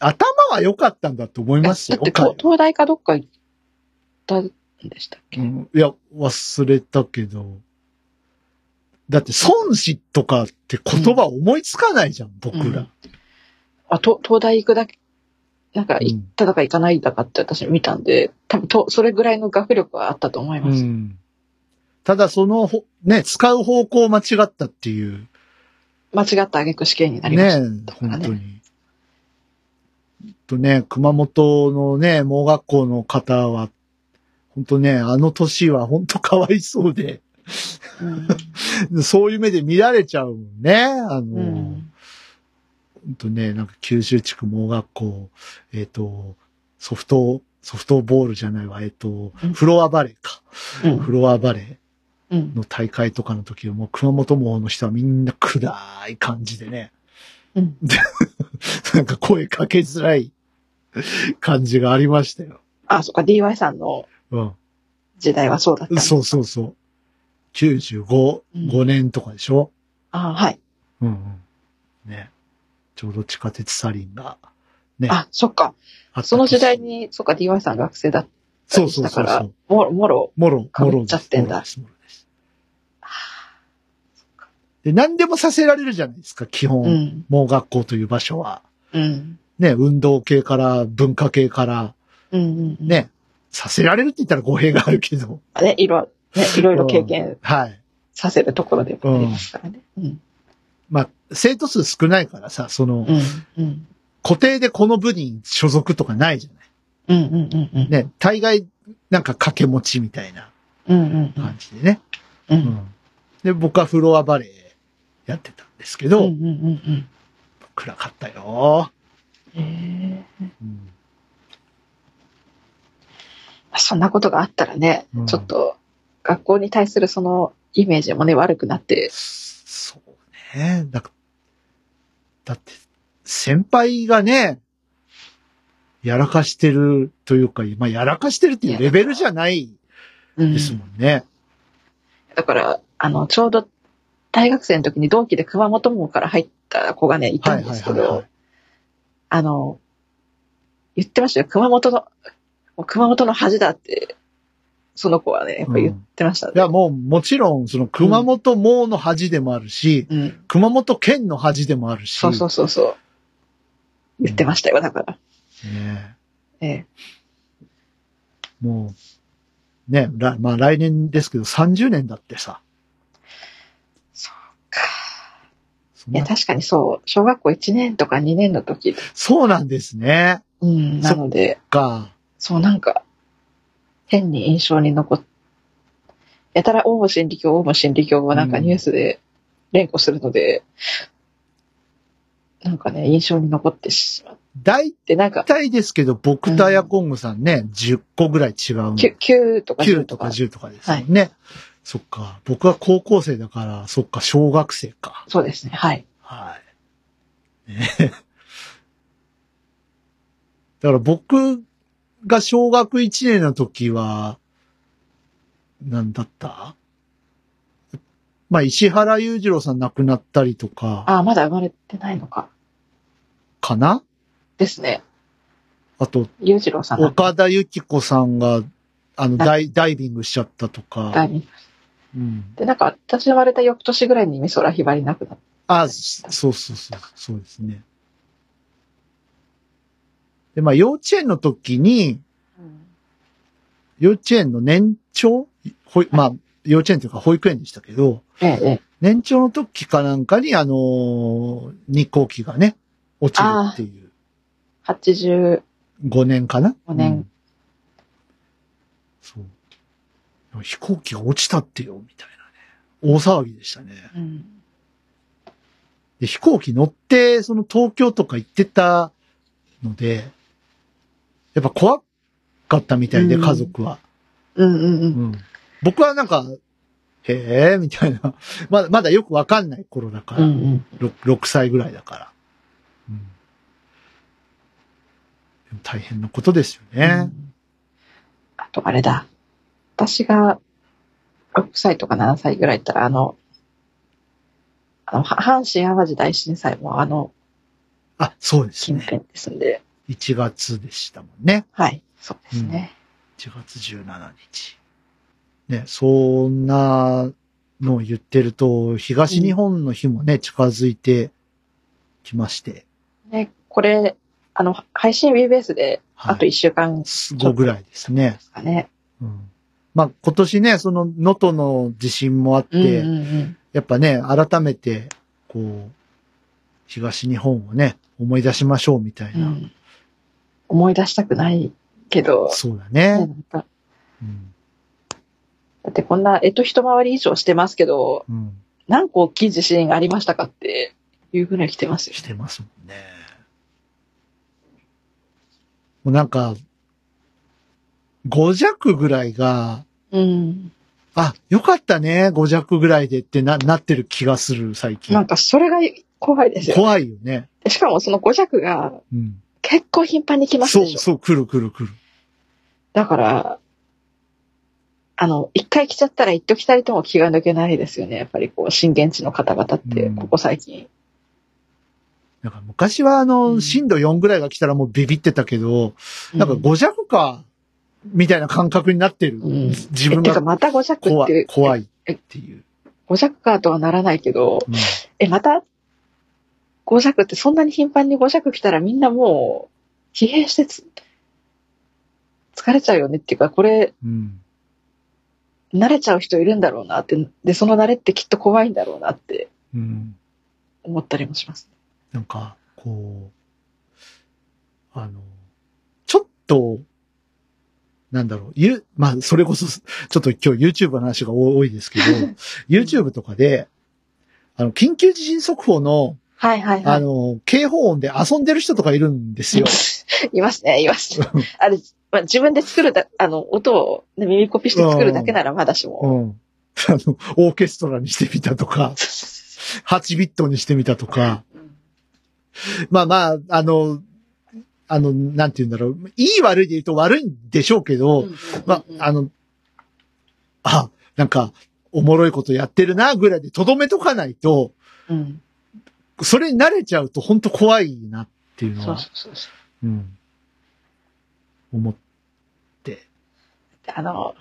頭は良かったんだと思いますよ。
だって東東大かどっか行ったんでしたっけ、
うん、いや、忘れたけど。だって、孫子とかって言葉思いつかないじゃん、僕ら。
うんあ、と東大行くだけ、なんか行っただか行かないだかって私見たんで、多分と、それぐらいの学力はあったと思います。
うん。ただ、そのほ、ね、使う方向を間違ったっていう。
間違った挙句試験になりました。
ね、本当に。とね、熊本のね、盲学校の方は、本当ね、あの年は本当かわいそうで、
うん。(laughs)
そういう目で見られちゃうもんね。あの、
うん。
本当ね、なんか九州地区盲学校、えっ、と、ソフト、ソフトボールじゃないわ、えっ、と、
うん
フロアバレーか。
うん
フロアバレ
うん
ー。の大会とかの時はもう熊本盲の人はみんな暗い感じでね。
うん。(laughs)
なんか声かけづらい (laughs) 感じがありましたよ。
あ、そっか、DY さんの
うん。
時代はそうだった
そうそうそう。95、
うん
5年とかでしょ？
あはい。
うんうん。ね。ちょうど地下鉄サリンが、ね。
あ、そっか。
あった
その時代に、そっか、DY さん学生だった
そう
り
そうそうそ
ら
う。、
もろ、もろ、
もろ、
かぶっ
もろです。
ちゃってんだ
もろです。もろですで、何でもさせられるじゃないですか、基本。
うん。
盲学校という場所は。
うん。
ね、運動系から文化系から、
うんうんうん。
ね、させられるって言ったら語弊があるけど。
ね、いろ、ね、いろいろ経験
はい。
させるところでもありますからね。うん。
まあ、生徒数少ないからさ、その、
うん。うん。
固定でこの部に所属とかないじゃない。
うんうんうんうん。
ね、大概、なんか掛け持ちみたいな
うんうんうん。
感じでね。
う。
うんん。で、僕はフロアバレーやってたんですけど、
うんうんうんうん。
暗かったよ。
へえ。
うん。
そんなことがあったらね、
うん。
ちょっと、学校に対するそのイメージもね、悪くなって、
そうね。だだって、先輩がね、やらかしてるというか、まあ、やらかしてるっていうレベルじゃない
うん。
ですもんね。
だから、あの、ちょうど大学生の時に同期で熊本門から入った子がね、いたんですけど、あの、言ってましたよ。熊本の、もう熊本の恥だって、その子はね、やっぱ言ってましたね。
いや、もう、もちろん、その、熊本網の恥でもあるし、
うん。
熊本県の恥でもあるし。
そうそうそうそう。言ってましたよ、だから。
ね
ええ。
もう、ね、らまあ来年ですけど、30年だってさ。
そうか。
そんな
いや、確かにそう。小学校1年とか2年の時。
そうなんですね。
うん。なので、
か。
そうなんか、変に印象に残っ、やたらオウム真理教、オウム真理教をなんかニュースで連呼するので、なんかね、印象に残ってしまっ
大
て、なんか、
体ですけど、僕とアヤコングさんね、10個ぐらい違うの。
9, 9とか
9
10
とか
とか。
10とかですよね。そっか。僕は高校生だから、そっか、小学生か。
そうですね、はい。
はい。ね (laughs) だから僕が小学1年の時は、なんだった？まあ、石原裕次郎さん亡くなったりとか、
ああ、まだ生まれてないのか。
かな？
ですね。
あと、
裕次郎さん
岡田由紀子さんが、あの、
だ
ダイダイビングしちゃったとか。
だいぶ
うん。
で、なんか、私生まれた翌年ぐらいに美空ひばりなくなっ
あ、そそうそうそう、そうですね。で、まあ、幼稚園の時に、
た。
幼稚園の年長ほいまあ、幼稚園というか保育園でしたけど、
ええ、ええ。
年長の時かなんかに、あのー日航機がね、落ちるっていう、
85
5年かな
5年
うんそう。飛行機が落ちたってよ、みたいなね。大騒ぎでしたね。
うん。
で、飛行機乗って、その東京とか行ってたので、やっぱ怖かったみたいで、
うん
家族は。
うんうんう。
うんん。僕はなんか、へえ、みたいな。(laughs) まだ、まだよくわかんない頃だから。
うんうん。
6, 6歳ぐらいだから。うん。大変なことですよね。
あと、あれだ。私が6歳とか7歳ぐらいだったら、あの、あの、は阪神淡路大震災もあの
あ、そうですね。
近辺ですんで、
1月でしたもんね。
はい、そうですね。
1月17日。ね、そんなのを言ってると、東日本の日もね、近づいてきまして、
ね、これ、あの、配信 WeBase で、
はい
あと1週間で
後ぐらいですね。
すかね。
うん。まあ、今年ね、その、能登の地震もあって、
うんうんうん。
やっぱね、改めて、こう、東日本をね、思い出しましょうみたいうなん
思い出したくないけど、
そうだ
ね。だってこんな、えっと一回り以上してますけど、
うん。
何個大きい地震がありましたかっていうぐらい来てますよ
し。てますもんね。もうなんか、5弱ぐらいが、
うん。
あ、よかったね、5弱ぐらいでってな、なってる気がする、最近。
なんかそれが怖いですよ。
怖いよね。
でしかもその5弱が
うん。
結構頻繁に来ますでしょ。
そうそう、来る来る来る。
だから、あの、一回来ちゃったら一時たりとも気が抜けないですよね。やっぱりこう、震源地の方々って、
うん
ここ最近。
なんか昔はあ
う
の、
ん
震度4ぐらいが来たらもうビビってたけど、なんか5弱か、みたいな感覚になってる。
うん
自分が
えてかまた5弱
怖い、
って、
怖いっていう。
5弱かとはならないけど、
うん
え、また5弱ってそんなに頻繁に5弱来たらみんなもう疲弊してつ疲れちゃうよねっていうか、これ
うん。
慣れちゃう人いるんだろうなって、で、その慣れってきっと怖いんだろうなって
うん。
思ったりもします。
なんか、こう、あの、ちょっと、なんだろう、ゆ、まあ、それこそ、ちょっと今日 YouTube の話が多いですけど、YouTube とかで、あの、緊急地震速報の、
はいはいはい。
あの、警報音で遊んでる人とかいるんですよ。(laughs)
いますね、います。あれ、まあ、自分で作るだ、あの、音を、ね、耳コピして作るだけならまだし
う
も。
ん。(laughs) あの、オーケストラにしてみたとか、(laughs) 8ビットにしてみたとか、まあまあ、あの、あの、なんて言うんだろう。いい悪いで言うと悪いんでしょうけど、まあ、あの、あ、なんか、おもろいことやってるな、ぐらいでとどめとかないと、
うん。
それに慣れちゃうと本当怖いなっていうのは
そうそ、うそうそう。
うん。思っ
であの、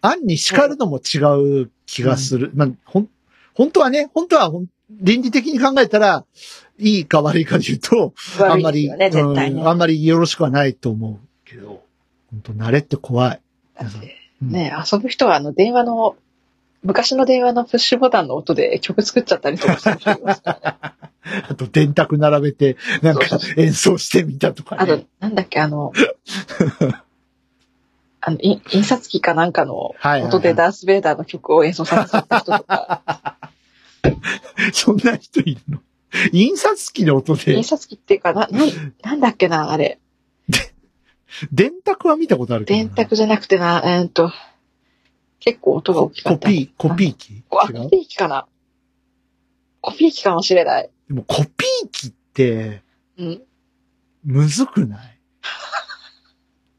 案に叱るのも違う気がする。まあ、ほん、本当はね、本当はほん倫理的に考えたら、いいか悪いかで言うと、あんまり。うんあんまりよろしくはないと思うけど、本当慣れって怖い。うん
ね、遊ぶ人はあの電話の、昔の電話のプッシュボタンの音で曲作っちゃったりとかする人いますからね。(laughs)
あと、電卓並べて、なんか演奏してみたとか
あと
ね。、
なんだっけ、あの、(laughs) あの、い印刷機かなんかの音でダース・ベイダーの曲を演奏させた人とか、(laughs) (laughs)
そんな人いるの？印刷機の音で
印、刷機っていうか、な、なんなんだっけな、あれ。
電卓は見たことあるけどな。
電卓じゃなくてな、えーっと、結構音が大きかった。
コピー、コピー機？
あ、コピー機かな。コピー機かもしれない。
でもコピー機って、
うん。
むずくない？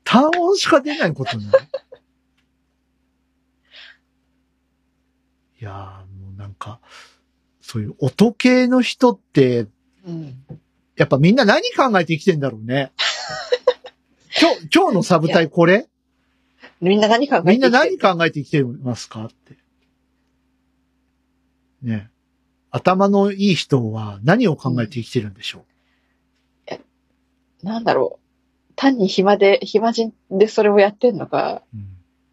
単音しか出ないことない？(laughs) いやー、もうなんか、そういう音系の人って、
うん。
やっぱみんな何考えて生きてんだろうね。(laughs) 今日、今日のサブタイこれ？
みんな何考えて
みんな
生きて
何考えて生きてますか？って。ね。頭のいい人は何を考えて生きてるんでしょ
なんだろう。単に暇で、暇人でそれをやってんのか、
う、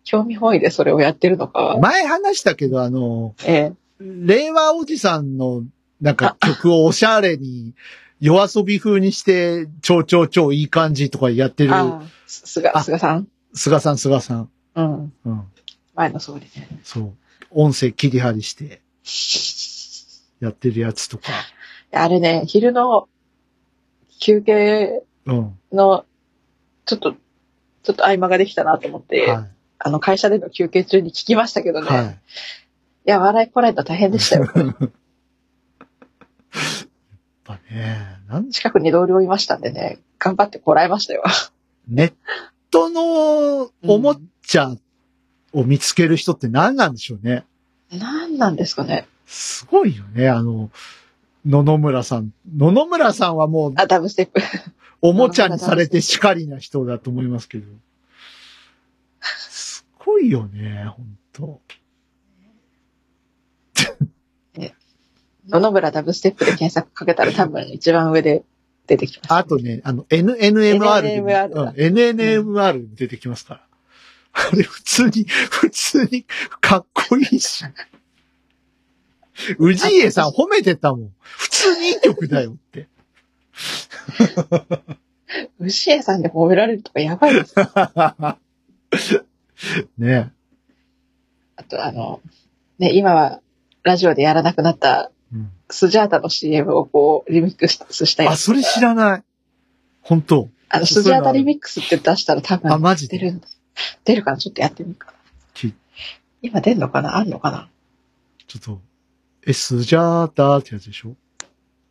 興味本位でそれをやってるのか
うん。前話したけど、あの、
ええ。
令和おじさんのなんか曲をおしゃれに夜遊び風にして、超超超いい感じとかやってる、
あ菅、
あ
菅さん？
菅さん菅さん。
うん。
うん。
前の総理ね。
そう。音声切り張りしてやってるやつとか。
あれね、昼の休憩
うん。
の、ちょっと、ちょっと合間ができたなと思って、
は
あの会社での休憩中に聞きましたけど
い。
ね。、
はい
や、笑いこらえたら大変でしたよ。
い。(laughs) やっぱね、なん
近くに同僚いましたんでね、頑張ってこらえましたよ。
ネットのおもちゃを見つける人って何なんでしょうね。
何なんですかね。
すごいよね、あの、野々村さん。野々村さんはもう
あ、ダブステップ。(laughs)
おもちゃにされて叱りな人だと思いますけど。すごいよね、本当
野々村ダブステップで検索かけたら多分一番上で出てきます。
あとね、あの、N、NMR でも。
NNMR
うん
だ
NNMR に出てきますから。あれ、普通に、普通にかっこいいし。(laughs) 氏家さん褒めてたもん。普通にいい曲だよって。
牛屋さんで褒められるとかやばいです。(laughs)
ね
あとあの、ね、今はラジオでやらなくなった
うん
スジャータの CM をこう、リミックスしたや
あ、
つ。
それ知らない。本当
あの、スジャータリミックスって出したら多分
あ、マジで
出る。出るからちょっとやってみるか今出んのかな？あんのかな？
ちょっと、え、スジャーターってやつでしょ？
い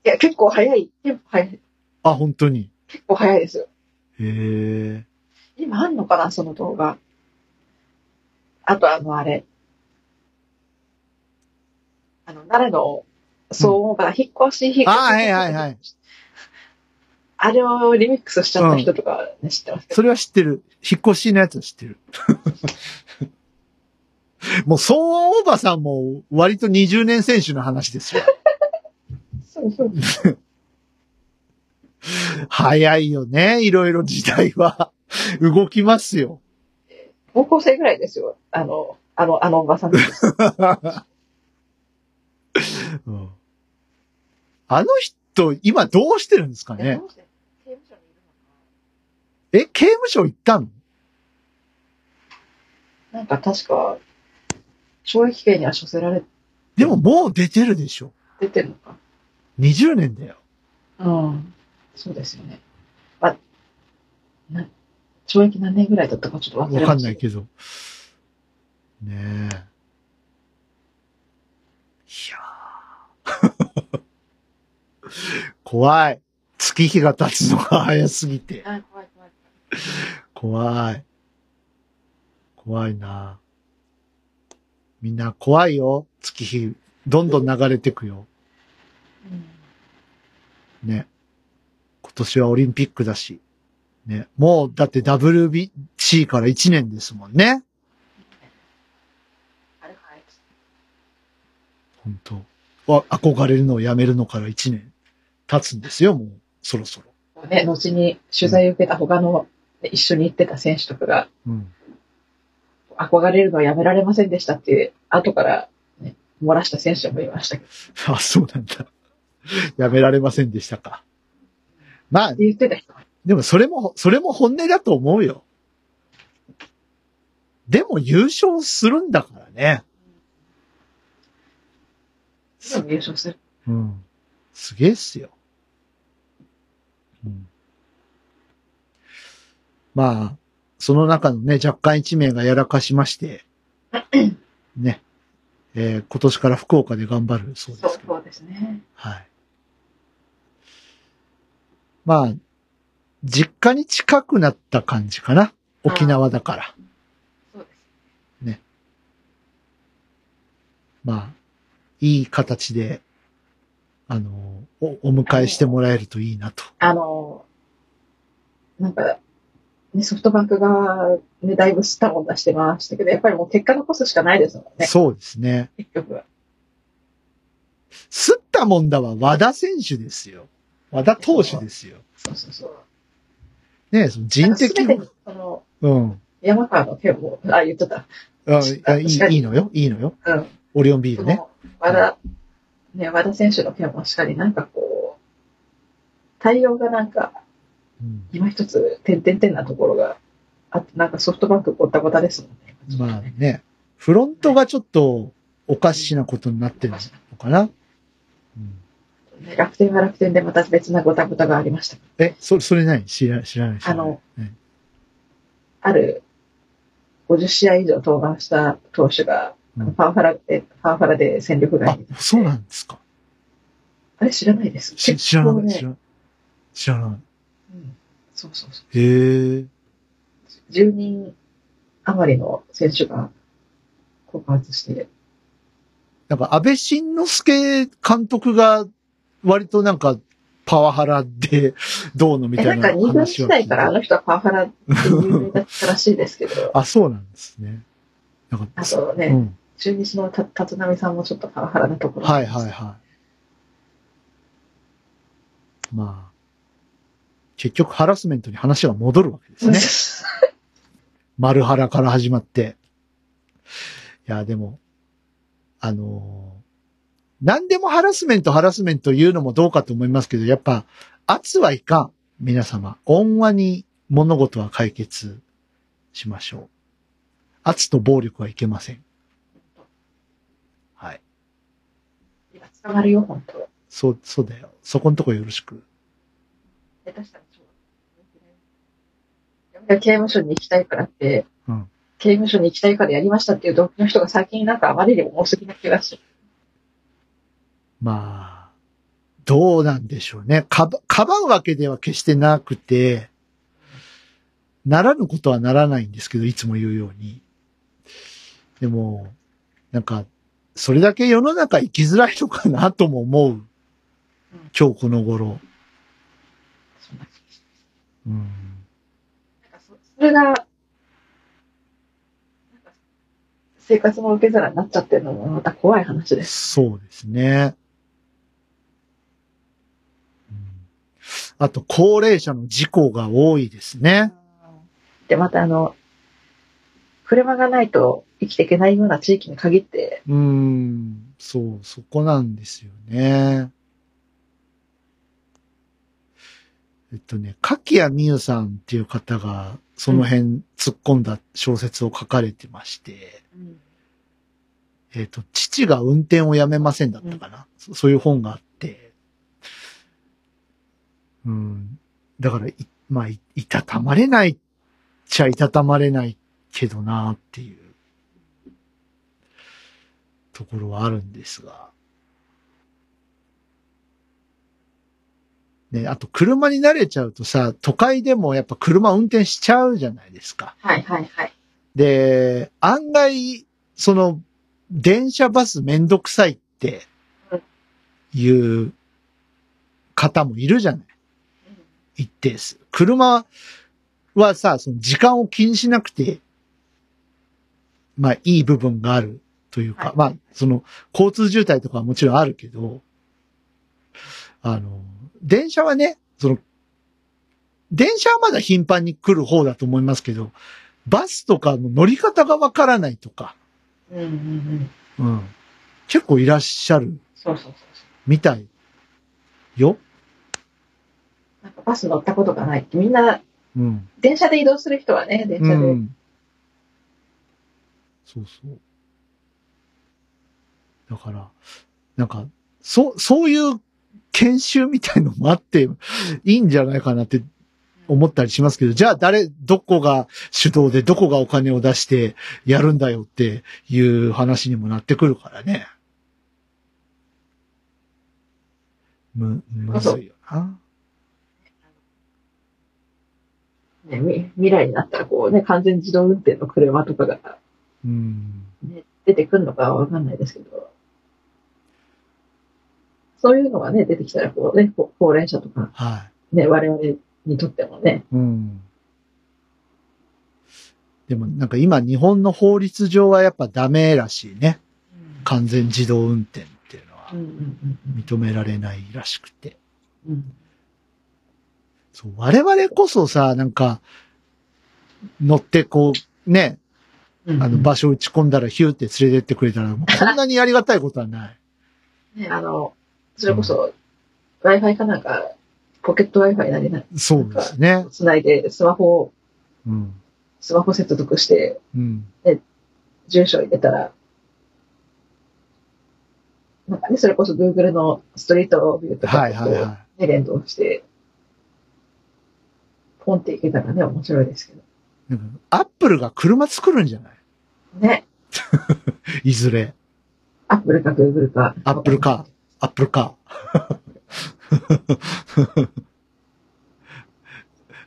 や、結構早い。テンポ早い。
あ、本当に。
結構早いですよ。
へえ。
今あんのかな？その動画。あとあの、あれ。あの、奈良の騒音から引っ越し、引っ越し。
あはいはいはい。
あれをリミックスしちゃった人とかね、知ってます。
それは知ってる。引っ越しのやつは知ってる。(laughs) もう、騒音おばさんも割と20年選手の話ですよ。(laughs)
そうそう。
早いよね。いろいろ時代は。動きますよ。
高校生ぐらいですよ。あの、あの、あのおばさんです。(laughs)
うんあの人、今どうしてるんですかね？え、刑務所行ったの？
ななんか確か、懲役刑には処せられ
でももう出てるでしょ？
ててるのか。
20年だよ。
うん。そうですよね。まあ、な、懲役何年ぐらいだったかちょっと忘れました。
わかんないけど。ねえ。いやー (laughs) 怖い。月日が経つのが早すぎて。
あ、怖い怖い。
怖い。怖いな。みんな怖いよ。月日、どんどん流れてくよ。
うん。
ね。今年はオリンピックだし。ね。もう、だって WBC から1年ですもんね。本当わ憧れるのをやめるのから1年経つんですよ、もう。そろそろ。
ね、後に取材を受けた他の、ね一緒に行ってた選手とかが、
うん。
憧れるのをやめられませんでしたっていう、後から、ね、漏らした選手もいましたけど、っ (laughs)
あ、そうなんだ。(laughs) やめられませんでしたか。まあ
て、言ってた人が
でもそれも、それも本音だと思うよ。でも優勝するんだからね。
でも優勝する。
うん。すげえっすよ。うん。まあ、その中のね、若干一名がやらかしまして、(clears throat) ね、えー今年から福岡で頑張るそうですけど。
そうですね。
はい。まあ、実家に近くなった感じかな。沖縄だから。
そうです。
まあ、いい形で、あの、お、お迎えしてもらえるといいなと。
あの、なんか、ね、ソフトバンクがね、だいぶ吸ったもん出してましたけど、やっぱりもう結果残すしかないですもんね、
そうですね。
結局は。
すったもんだは和田選手ですよ。和田投手ですよ。
そうそうそう。
ねその人的
に、その、
うん。
山川の手を、あ、言っちゃった。
あいやいいのよ。いいのよ。
うん。
オリオンビー
そ
ルね。
の、和田、ね、和田選手の件もしっかり、なんかこう、対応がなんか、
うん
今一つ、点々点なところがあって、なんかソフトバンクごったごたですもんね。
まあね、フロントがちょっとおかしなことになってるのかな。うん、
ね楽天は楽天でまた別なごたごたがありました。
え、それ、それ何知ら知らない知らない
あの、
ね
ある50試合以上登板した投手が、
うん
ファンファラで、ファンファラで戦力外
あ
に。、
そうなんですか。
あれ知らないです。
し知らない、
ね
知らない。知らない。
うんそうそうそう。
へえ。
10人余りの選手が告発して、
なんか安倍晋之助監督が割となんかパワハラで (laughs) どうのみ
え、
た
ないんか2軍時代からあの人はパワハラって有名だったらしいですけど、(laughs)
あ、そうなんですね。
あとね、
うん。
中日のた立浪さんもちょっとパワハラなところ
はいはいはい。まあ、結局ハラスメントに話が戻るわけですね。(laughs) 丸原から始まって。いや、でも、あのー何でもハラスメントハラスメント言うのもどうかと思いますけど、やっぱ、圧はいかん。皆様、温和に物事は解決しましょう。圧と暴力はいけません。はい。
るよ、本当
そう、そうだよ。そこんとこよろしく。
下手したらそう。刑務所に行きたいからって、
うん
刑務所に行きたいからやりましたっていう動機の人が最近なんかあまりにも多すぎな気がする。
まあ、どうなんでしょうね。かば、かばうわけでは決してなくて、ならぬことはならないんですけど、いつも言うように。でも、なんか、それだけ世の中生きづらいのかなとも思う。今日この頃。うん。
なんかそそれが、なんか生活の受け皿になっちゃってるのもまた怖い話です。
そうですね。うんあと、高齢者の事故が多いですね。
で、またあの、車がないと生きていけないような地域に限って、
うーん、そう、そこなんですよね。えっとね、柿谷美優さんっていう方が、その辺突っ込んだ小説を書かれてまして、えっと、父が運転をやめませんだったかな。そそういう本があって、うん。だからい、まあ、いいたたまれないっちゃいたたまれないけどなっていうところはあるんですが。ね、あと車に慣れちゃうとさ、都会でもやっぱ車運転しちゃうじゃないですか。
はいはいはい。
で、案外、その、電車バスめんどくさいっていう方もいるじゃない一定数。車はさ、その時間を気にしなくて、まあいい部分があるというか、
はい
まあその交通渋滞とかはもちろんあるけど、あの、電車はね、その、電車はまだ頻繁に来る方だと思いますけど、バスとかの乗り方がわからないとか、
うんうんうん。
うん。結構いらっしゃる
そうそうそうそ
みたいよ。
う。なんかバス乗ったことがないって、みんな
うん。
電車で移動する人はね、電
う
車で。
ん。そうそう。だから、なんか、そう、そういう研修みたいのもあっていいんじゃないかなって思ったりしますけど、じゃあ誰、どこが主導でどこがお金を出してやるんだよっていう話にもなってくるからね。む、むずいよな。
ね、み未来になったらこうね、完全自動運転の車とかが、
うん。
ね、出てくるのかはわかんないですけど、そういうのがね、出てきたらこうね、こ高齢者とか、
はい。
ね、我々にとってもね、
うん。でもなんか今日本の法律上はやっぱダメらしいね。完全自動運転っていうのは
うんうん
認められないらしくて。
うんうん
そう、我々こそさ、なんか、乗ってこう、ね、
うん
あの場所打ち込んだらヒューって連れてってくれたら、こんなにありがたいことはない。
ね、あの、それこそ、Wi-Fi かなんか、ポケット Wi-Fi なりな、
そうですね。
つないで、スマホを、
うん。
スマホ接続して、
うん。
住所入れたら、なんかね、それこそ Google のストリートビューとかと、
はいはいは
ね、連動して、ポンっていけたらね、面白いですけど。
アップルが車作るんじゃない？
ね、(laughs)
いずれ。
アップルか Google か。
アップルか。アップルか。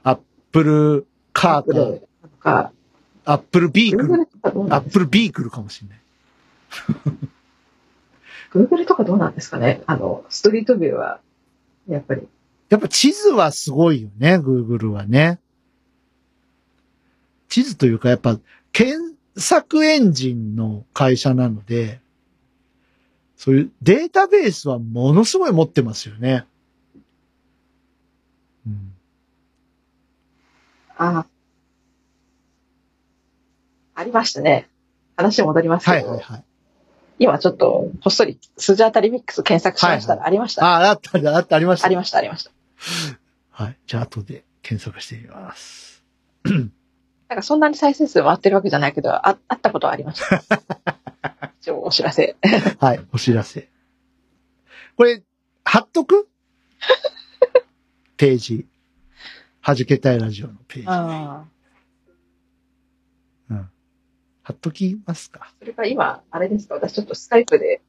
アップルカー
アップル
か、
か、
アップルビークル、アップルビークルかもしれない。
Google とかどうなんですかね？あの、ストリートビューは、やっぱり、
やっぱ地図はすごいよね、Google はね。地図というかやっぱ検索エンジンの会社なので、そういうデータベースはものすごい持ってますよね。うん、
ああ、ありましたね。話戻りますけど、
はいはいはい。
今ちょっと、こっそり、スジャータリミックス検索しましたら、
はい
ありました。
あ、あった、あった、ありました。
ありました、ありました。
はい。じゃあ、後で検索してみます。
なんかそんなに再生数回ってるわけじゃないけど、あ、あったことはありました。(laughs) 一応お知らせ。(laughs)
はい。お知らせ。これ、貼っとく？(laughs) ページ。はじけたいラジオのページ。
ああ。
貼っときますか。
それから今、あれですか？私ちょっとスカイプで、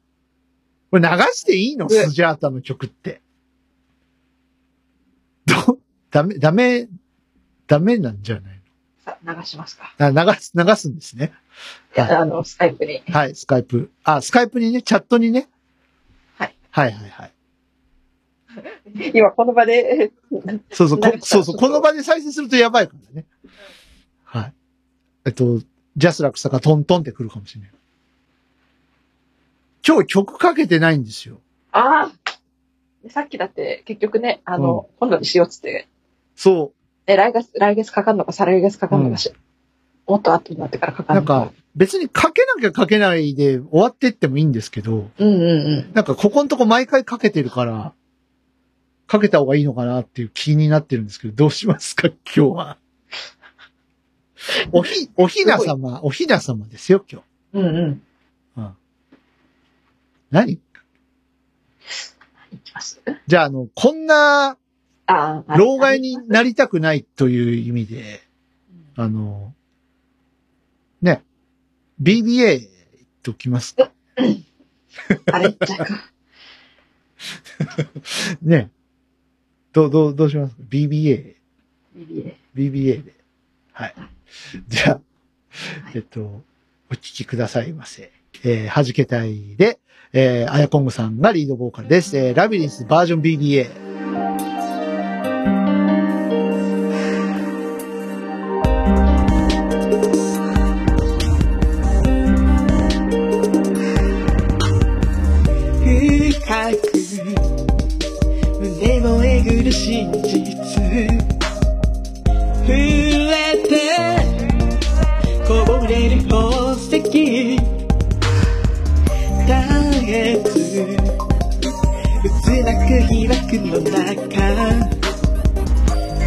これ流していいの？
うん
スジャータの曲って。ど、ダメ、ダメ、ダメなんじゃない？
さ流しますか？
流す、流すんですね。
いや、あの、スカイプに。
はい、スカイプ。あ、スカイプにね、チャットにね。
はい。
はいはいはい。(laughs)
今この場で、
そうそう、そうそう、この場で再生するとやばいからね。はい。えっと、ジャスラックさんがトントンってくるかもしれない。今日曲かけてないんですよ。
ああでさっきだって結局ね、あの、今度にしようっつって、
そ
ね、来月、来月かかんのか、再来月かかんのかし、もっと後になってからか
う。
かんの
なんか、別にかけなきゃかけないで終わってってもいいんですけど、
うんうんうん。
なんかここのとこ毎回かけてるから、かけた方がいいのかなっていう気になってるんですけど、どうしますか今日は。(laughs) おひ、おひな様、おひな様ですよ、今日。
うんうん。
うん。何？
いきます？
じゃあ、あの、こんな、
ああ。
老害になりたくないという意味で、あの、ね、BBA 言っておきますか。
あれ？じゃあか。(laughs)
ね。どう、どう、どうします？か ?BBA。
BBA
BBA で。はい。じゃあ、えっと、お聞きくださいませ。えー、はじけたいで、えー、あやこんぐさんがリードボーカルです。えー、ラビリンスバージョン BBA。
真実触れてこぼれる宝石絶えず渦巻く疑惑の中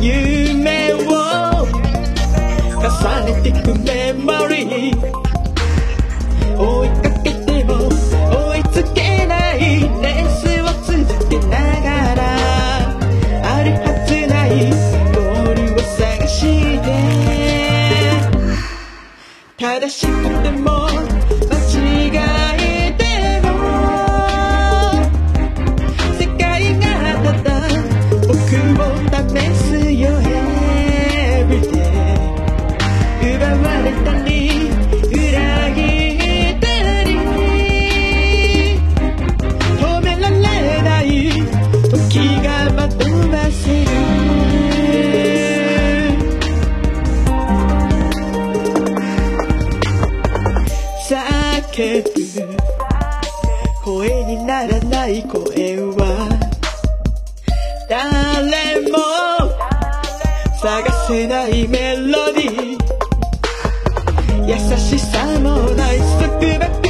夢を重ねてくメモリー追いかけても追いつけないレー正しくてもける声にならない声は誰も探せないメロディー。優しさもない束縛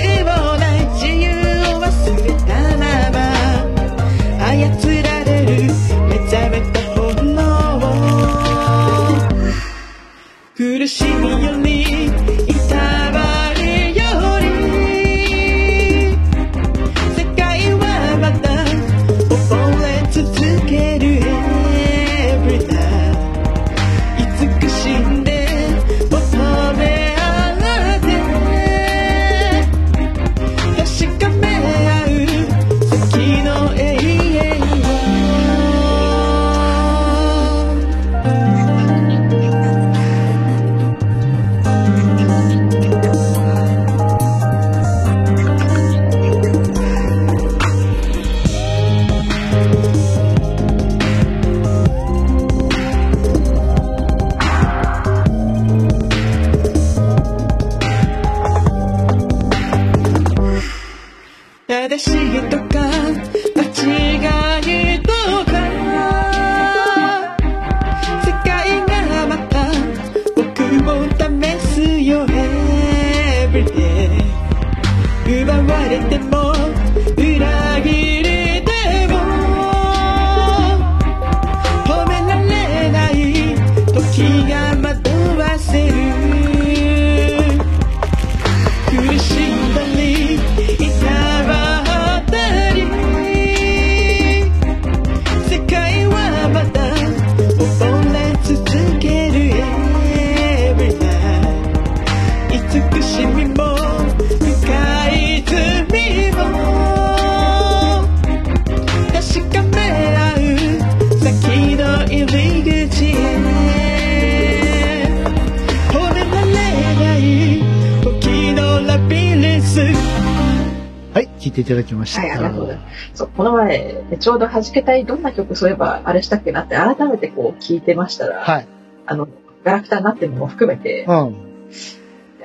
ょうど弾けたいどんな曲そういえばあれしたっけなって改めてこう聞いてましたら、
はい。
あの、ガラクタになってるのも含めて、
うん。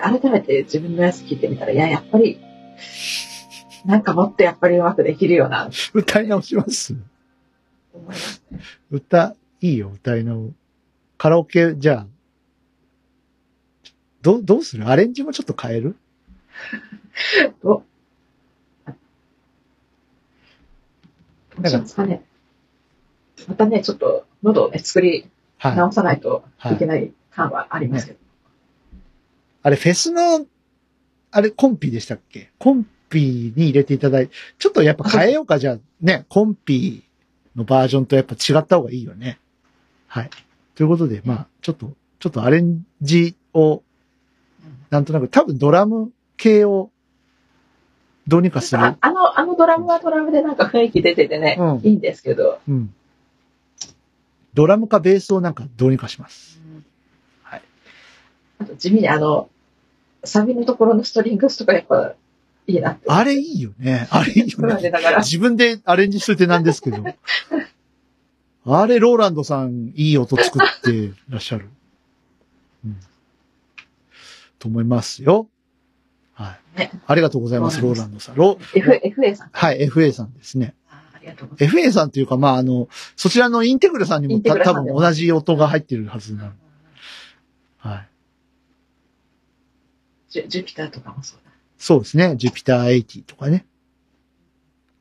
改めて自分のやつ聞いてみたら、いや、やっぱり、なんかもっとやっぱりうまくできるよな、
歌い直します？
思いますね。
歌、いいよ、歌い直。カラオケ、じゃあ、どう、どうする？アレンジもちょっと変える？(laughs)
どどうしますかね。またね、ちょっと喉をね、作り
はい。
直さないと
はい
いけない感はありますけど。
あれ、フェスの、あれ、コンピでしたっけ？コンピに入れていただいて、ちょっとやっぱ変えようか、じゃあ、ね、コンピのバージョンとやっぱ違った方がいいよね。はい。ということで、まあ、ちょっと、ちょっとアレンジを、なんとなく、多分ドラム系を、どうにかする？
ああの、あのドラムはドラムでなんか雰囲気出ててね、
うん
いいんですけど、
うん。ドラムかベースをなんかどうにかします。はい。
あと地味にあの、サビのところのストリングスとかやっぱいいなって。
あれいいよね。あれいいよね。(laughs) 自分でアレンジしといてなんですけど。(laughs) あれ、ローランドさん、いい音作ってらっしゃる。うん。と思いますよ。はい。
ね
ありがとうございます、ローランドさん。ロ
F、FA さん。
はい、FA さんですね。FA さんっていうか、まあ、あの、そちらのインテグラさんにもた多分同じ音が入ってるはずなの。はい。
ジュジュピターとかもそうだ。
そうですね。ジュピター80とかね。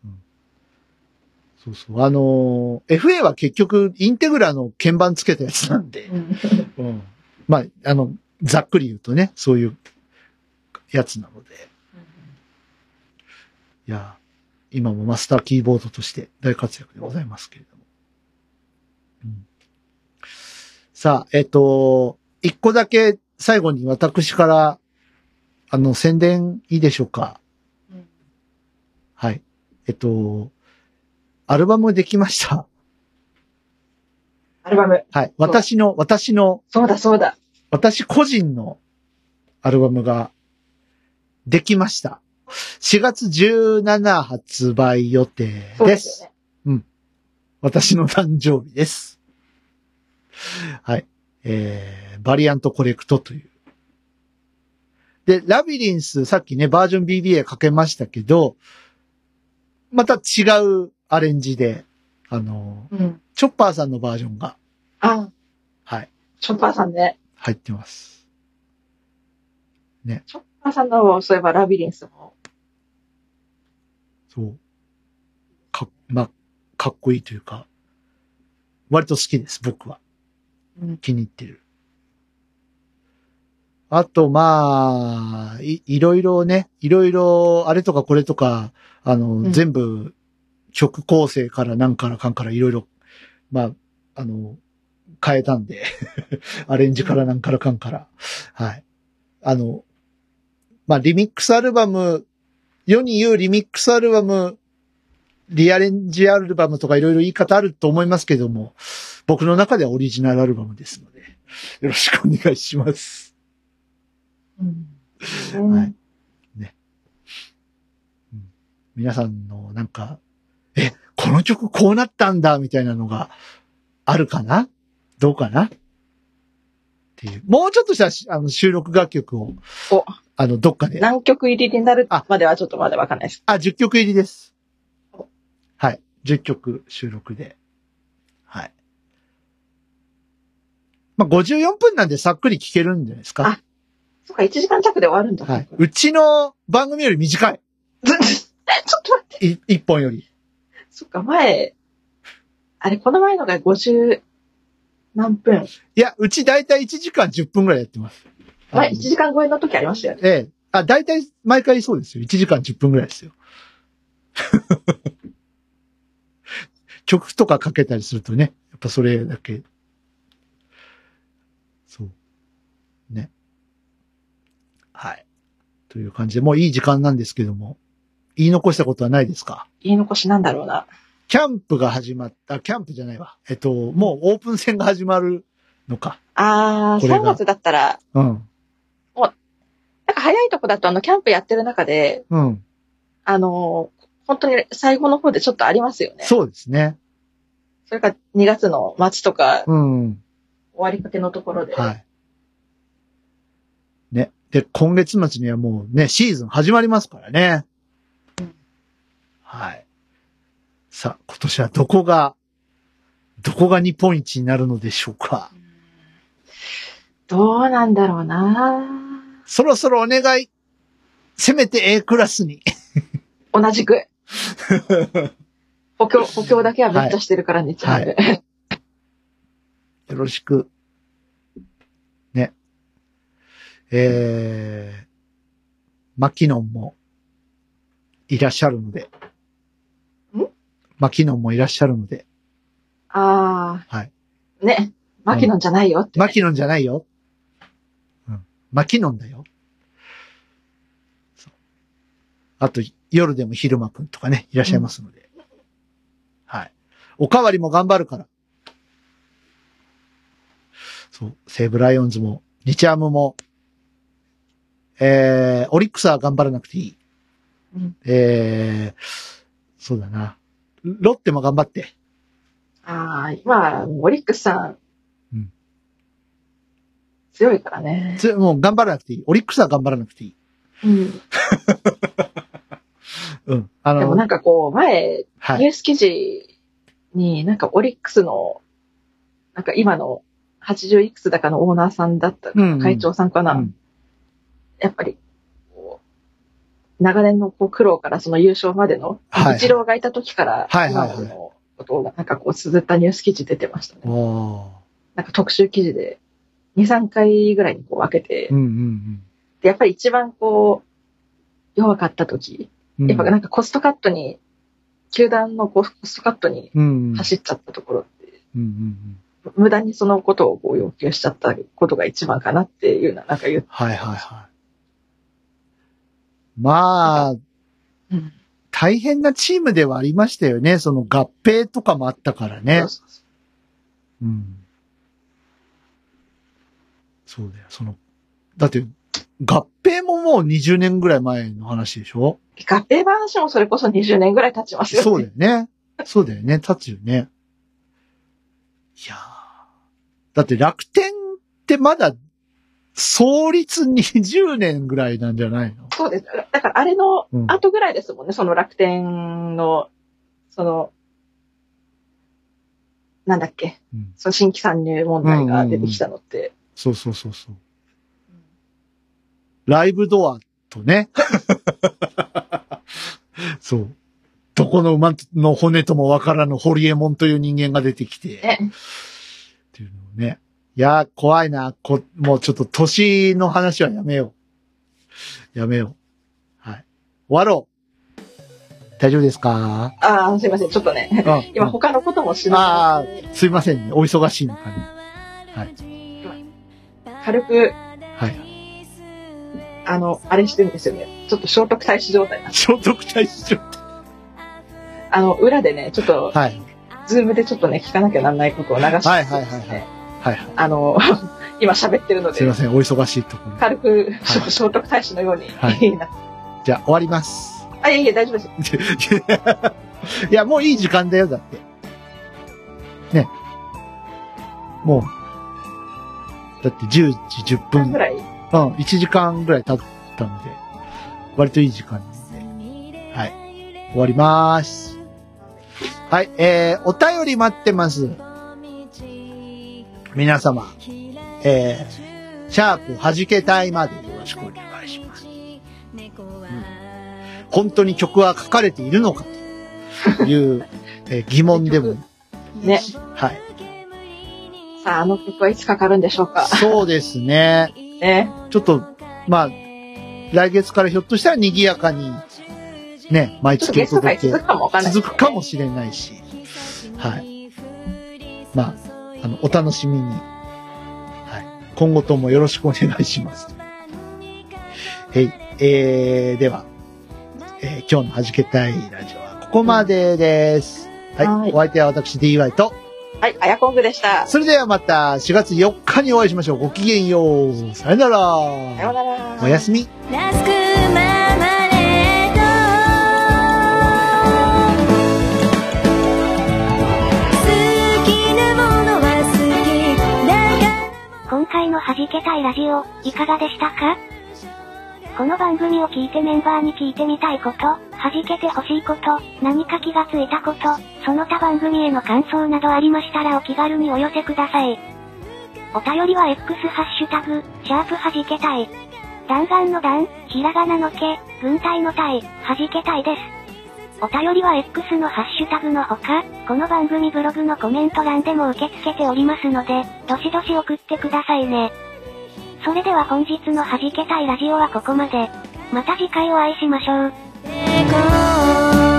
うん、そうそう。あのー FA は結局、インテグラの鍵盤つけたやつなんで。うん。まあ、あの、ざっくり言うとね、そういうやつなので。いや、今もマスターキーボードとして大活躍でございますけれども。うん、さあ、えっと、一個だけ最後に私から、あの、宣伝いいでしょうか
うん
はい。えっと、アルバムできました？
アルバム。
はい。私の、私の、
そうだそうだ。
私個人のアルバムができました。4月17発売予定で。
そうですすよね。
私の誕生日です。はい。えー、バリアントコレクトという。で、ラビリンス、さっきね、バージョン BBA かけましたけど、また違うアレンジで、あの、
うん。
チョッパーさんのバージョンが、
あ、
はい、
チョッパーさんね。
入ってます。
チョッパーさんの、そういえばラビリンスも。
そう。か、ま、かっこいいというか、割と好きです、僕は。
うん
気に入ってる。あと、まあ、い、いろいろね、いろいろ、あれとかこれとか、あの、
うん
全部、曲構成からなんからかんからいろいろ、まあ、あの、変えたんで、(laughs) アレンジからなんからかんから、はい。あの、まあ、リミックスアルバム、世に言うリミックスアルバム、リアレンジアルバムとかいろいろ言い方あると思いますけども、僕の中ではオリジナルアルバムですので、よろしくお願いします。
うん。
はい。皆さんのなんか、え、この曲こうなったんだ、みたいなのがあるかな？どうかな？っていう。もうちょっとしたしあの収録楽曲を、
お
あの、どっかで。
何曲入りになるまではちょっとまだわかんないです。
あ、10曲入りです
お。
はい。10曲収録で。はい。まあ、54分なんでさっくり聞けるんじゃないですか。
あそっか、1時間弱で終わるんだ。
はい。うちの番組より短い。(laughs)
ちょっと待って。
い一本より。
そっか、前、あれ、この前のが50何分。
いや、うちだいたい1時間10分ぐらいやってます。
前、
あの
1時間超えの時ありましたよね。
ええ。あ、だいたい毎回そうですよ。1時間10分ぐらいですよ。(laughs) 曲とかかけたりするとね、やっぱそれだけ。そう。ね。はい。という感じで、もういい時間なんですけども、言い残したことはないですか？
言い残しなんだろうな。
キャンプが始まった、キャンプじゃないわ。えっと、もうオープン戦が始まるのか。
あー、
これが
3月だったら、
うん。
早いとこだとあの、キャンプやってる中で、
うん。
あの、本当に最後の方でちょっとありますよね。
そうですね。
それから2月の末とか
うん。
終わりかけのところで。
はい。ね。で、今月末にはもうね、シーズン始まりますからね。
うん
はい。さあ、今年はどこが、どこが日本一になるのでしょうか。
どうなんだろうな
そろそろお願い。せめて A クラスに。
同じく。補強、(laughs) 補強だけはめっちゃしてるからね、チャンネル
よろしく。ね。えー、マキノンもいらっしゃるので。
ん？
マキノンもいらっしゃるので。
ああ。
はい。
ね。マキノンじゃないよって。
マキノンじゃないよ。うん。マキノンだよ。あと、夜でも昼間くんとかね、いらっしゃいますので。はい。おかわりも頑張るから。そう、西武ライオンズも、日ハムも、えー、オリックスは頑張らなくていい。
うん
えー、そうだな。ロッテも頑張って。
ああ、まあ、オリックスさん。
うん
強いからね。
つもう頑張らなくていい。オリックスは頑張らなくていい。
うん。
うん。あの、
でもなんかこう、前、
はい。
ニュース記事になんかオリックスの、なんか今の80いくつだかのオーナーさんだった、
うんうん
会長さんかな。
うん
やっぱり、長年のこう苦労からその優勝までの、
はい
一郎がいた時から、
はいはいはい
今までのことがなんかこう綴ったニュース記事出てましたね。なんか特集記事で、2、3回ぐらいにこう分けて、
うんうん
でやっぱり一番こう、弱かった時、
うん。
やっぱなんかコストカットに、球団のこうコストカットに
うん。
走っちゃったところって、
うんうんうん。
無駄にそのことをこう要求しちゃったことが一番かなっていうのはなんか言う。
はいはいはい。まあ、
うん。
大変なチームではありましたよね。その合併とかもあったからね
そう。そうそ
うん。そうだよ。その、だって、合併ももう20年ぐらい前の話でしょ？
う合併話もそれこそ20年ぐらい経ちますよね。
そうだよね。そうだよね。立つよね。いやーだって楽天ってまだ創立20年ぐらいなんじゃないの？
そうです。だからあれの
うん
後ぐらいですもんね、その楽天の、その、なんだっけ、
うん
その新規参入問題が出てきたのって。
そうそうそうそう。ライブドアとね。(laughs) そう。どこの馬の骨ともわからぬホリエモンという人間が出てきて。
ね。
っていうのをね。いやー、怖いな。こ、もうちょっと年の話はやめよう。やめよう。はい。終わろう。大丈夫ですか？
ああ、すいません。ちょっとね、
うん
今他のこともし
あ
なが
あ、すいませんね。お忙しいのかね。
ら、軽く、
はい。
あの、あれしてるんですよね。ちょっと聖徳太子状態。
聖徳太子状
あの、裏でね、ちょっと、
態。はい。
ズームでちょっとね、聞かなきゃなんないことを流してね、
はいはいはいはいはいはい。
あの、(laughs) 今喋ってるので、
すいません。お忙しいところ。
軽く、
はい
聖徳太子のように、
はい
な
じゃあ、終わります。
あ、いやいや、大丈夫です。(laughs)
いや、もういい時間だよ、だって。ね。もう、だって10時10分
ぐ、らい？
うん、1時間ぐらい経ったので、割といい時間なんで、はい。終わります。はい、えー、お便り待ってます。皆様、えー、シャープ弾けたいまでよろしくお願いします。本当に曲は書かれているのかという、えー疑問でも、(laughs)
ね。
はい。
さあ、あの曲はいつかかるんでしょうか？
そうですね。(laughs)
ね。
ちょっと、まあ、来月からひょっとしたら賑やかに、ね、毎月お届け
続くかもわかんない、
続くかもしれないし、はい。まあ、あの、お楽しみに、はい。今後ともよろしくお願いします。はい。えー、では、えー今日の弾けたいラジオはここまでです。はい。
はい
お相手は私 DY と、
はい、あやこんぐでした。
それではまた4月4日にお会いしましょう。ごきげんよう。さよなら。
さよなら。
おやすみ。
今
回の弾けたいラジオ、いかがでしたか？この番組を聞いてメンバーに聞いてみたいこと、弾けてほしいこと、何か気がついたこと、その他番組への感想などありましたらお気軽にお寄せください。お便りは X ハッシュタグ、シャープ弾けたい。弾丸の弾、ひらがなのけ、軍隊の隊、弾けたいです。お便りは X のハッシュタグのほか、この番組ブログのコメント欄でも受け付けておりますので、どしどし送ってくださいね。それでは本日の弾けたいラジオはここまで。また次回お会いしましょう。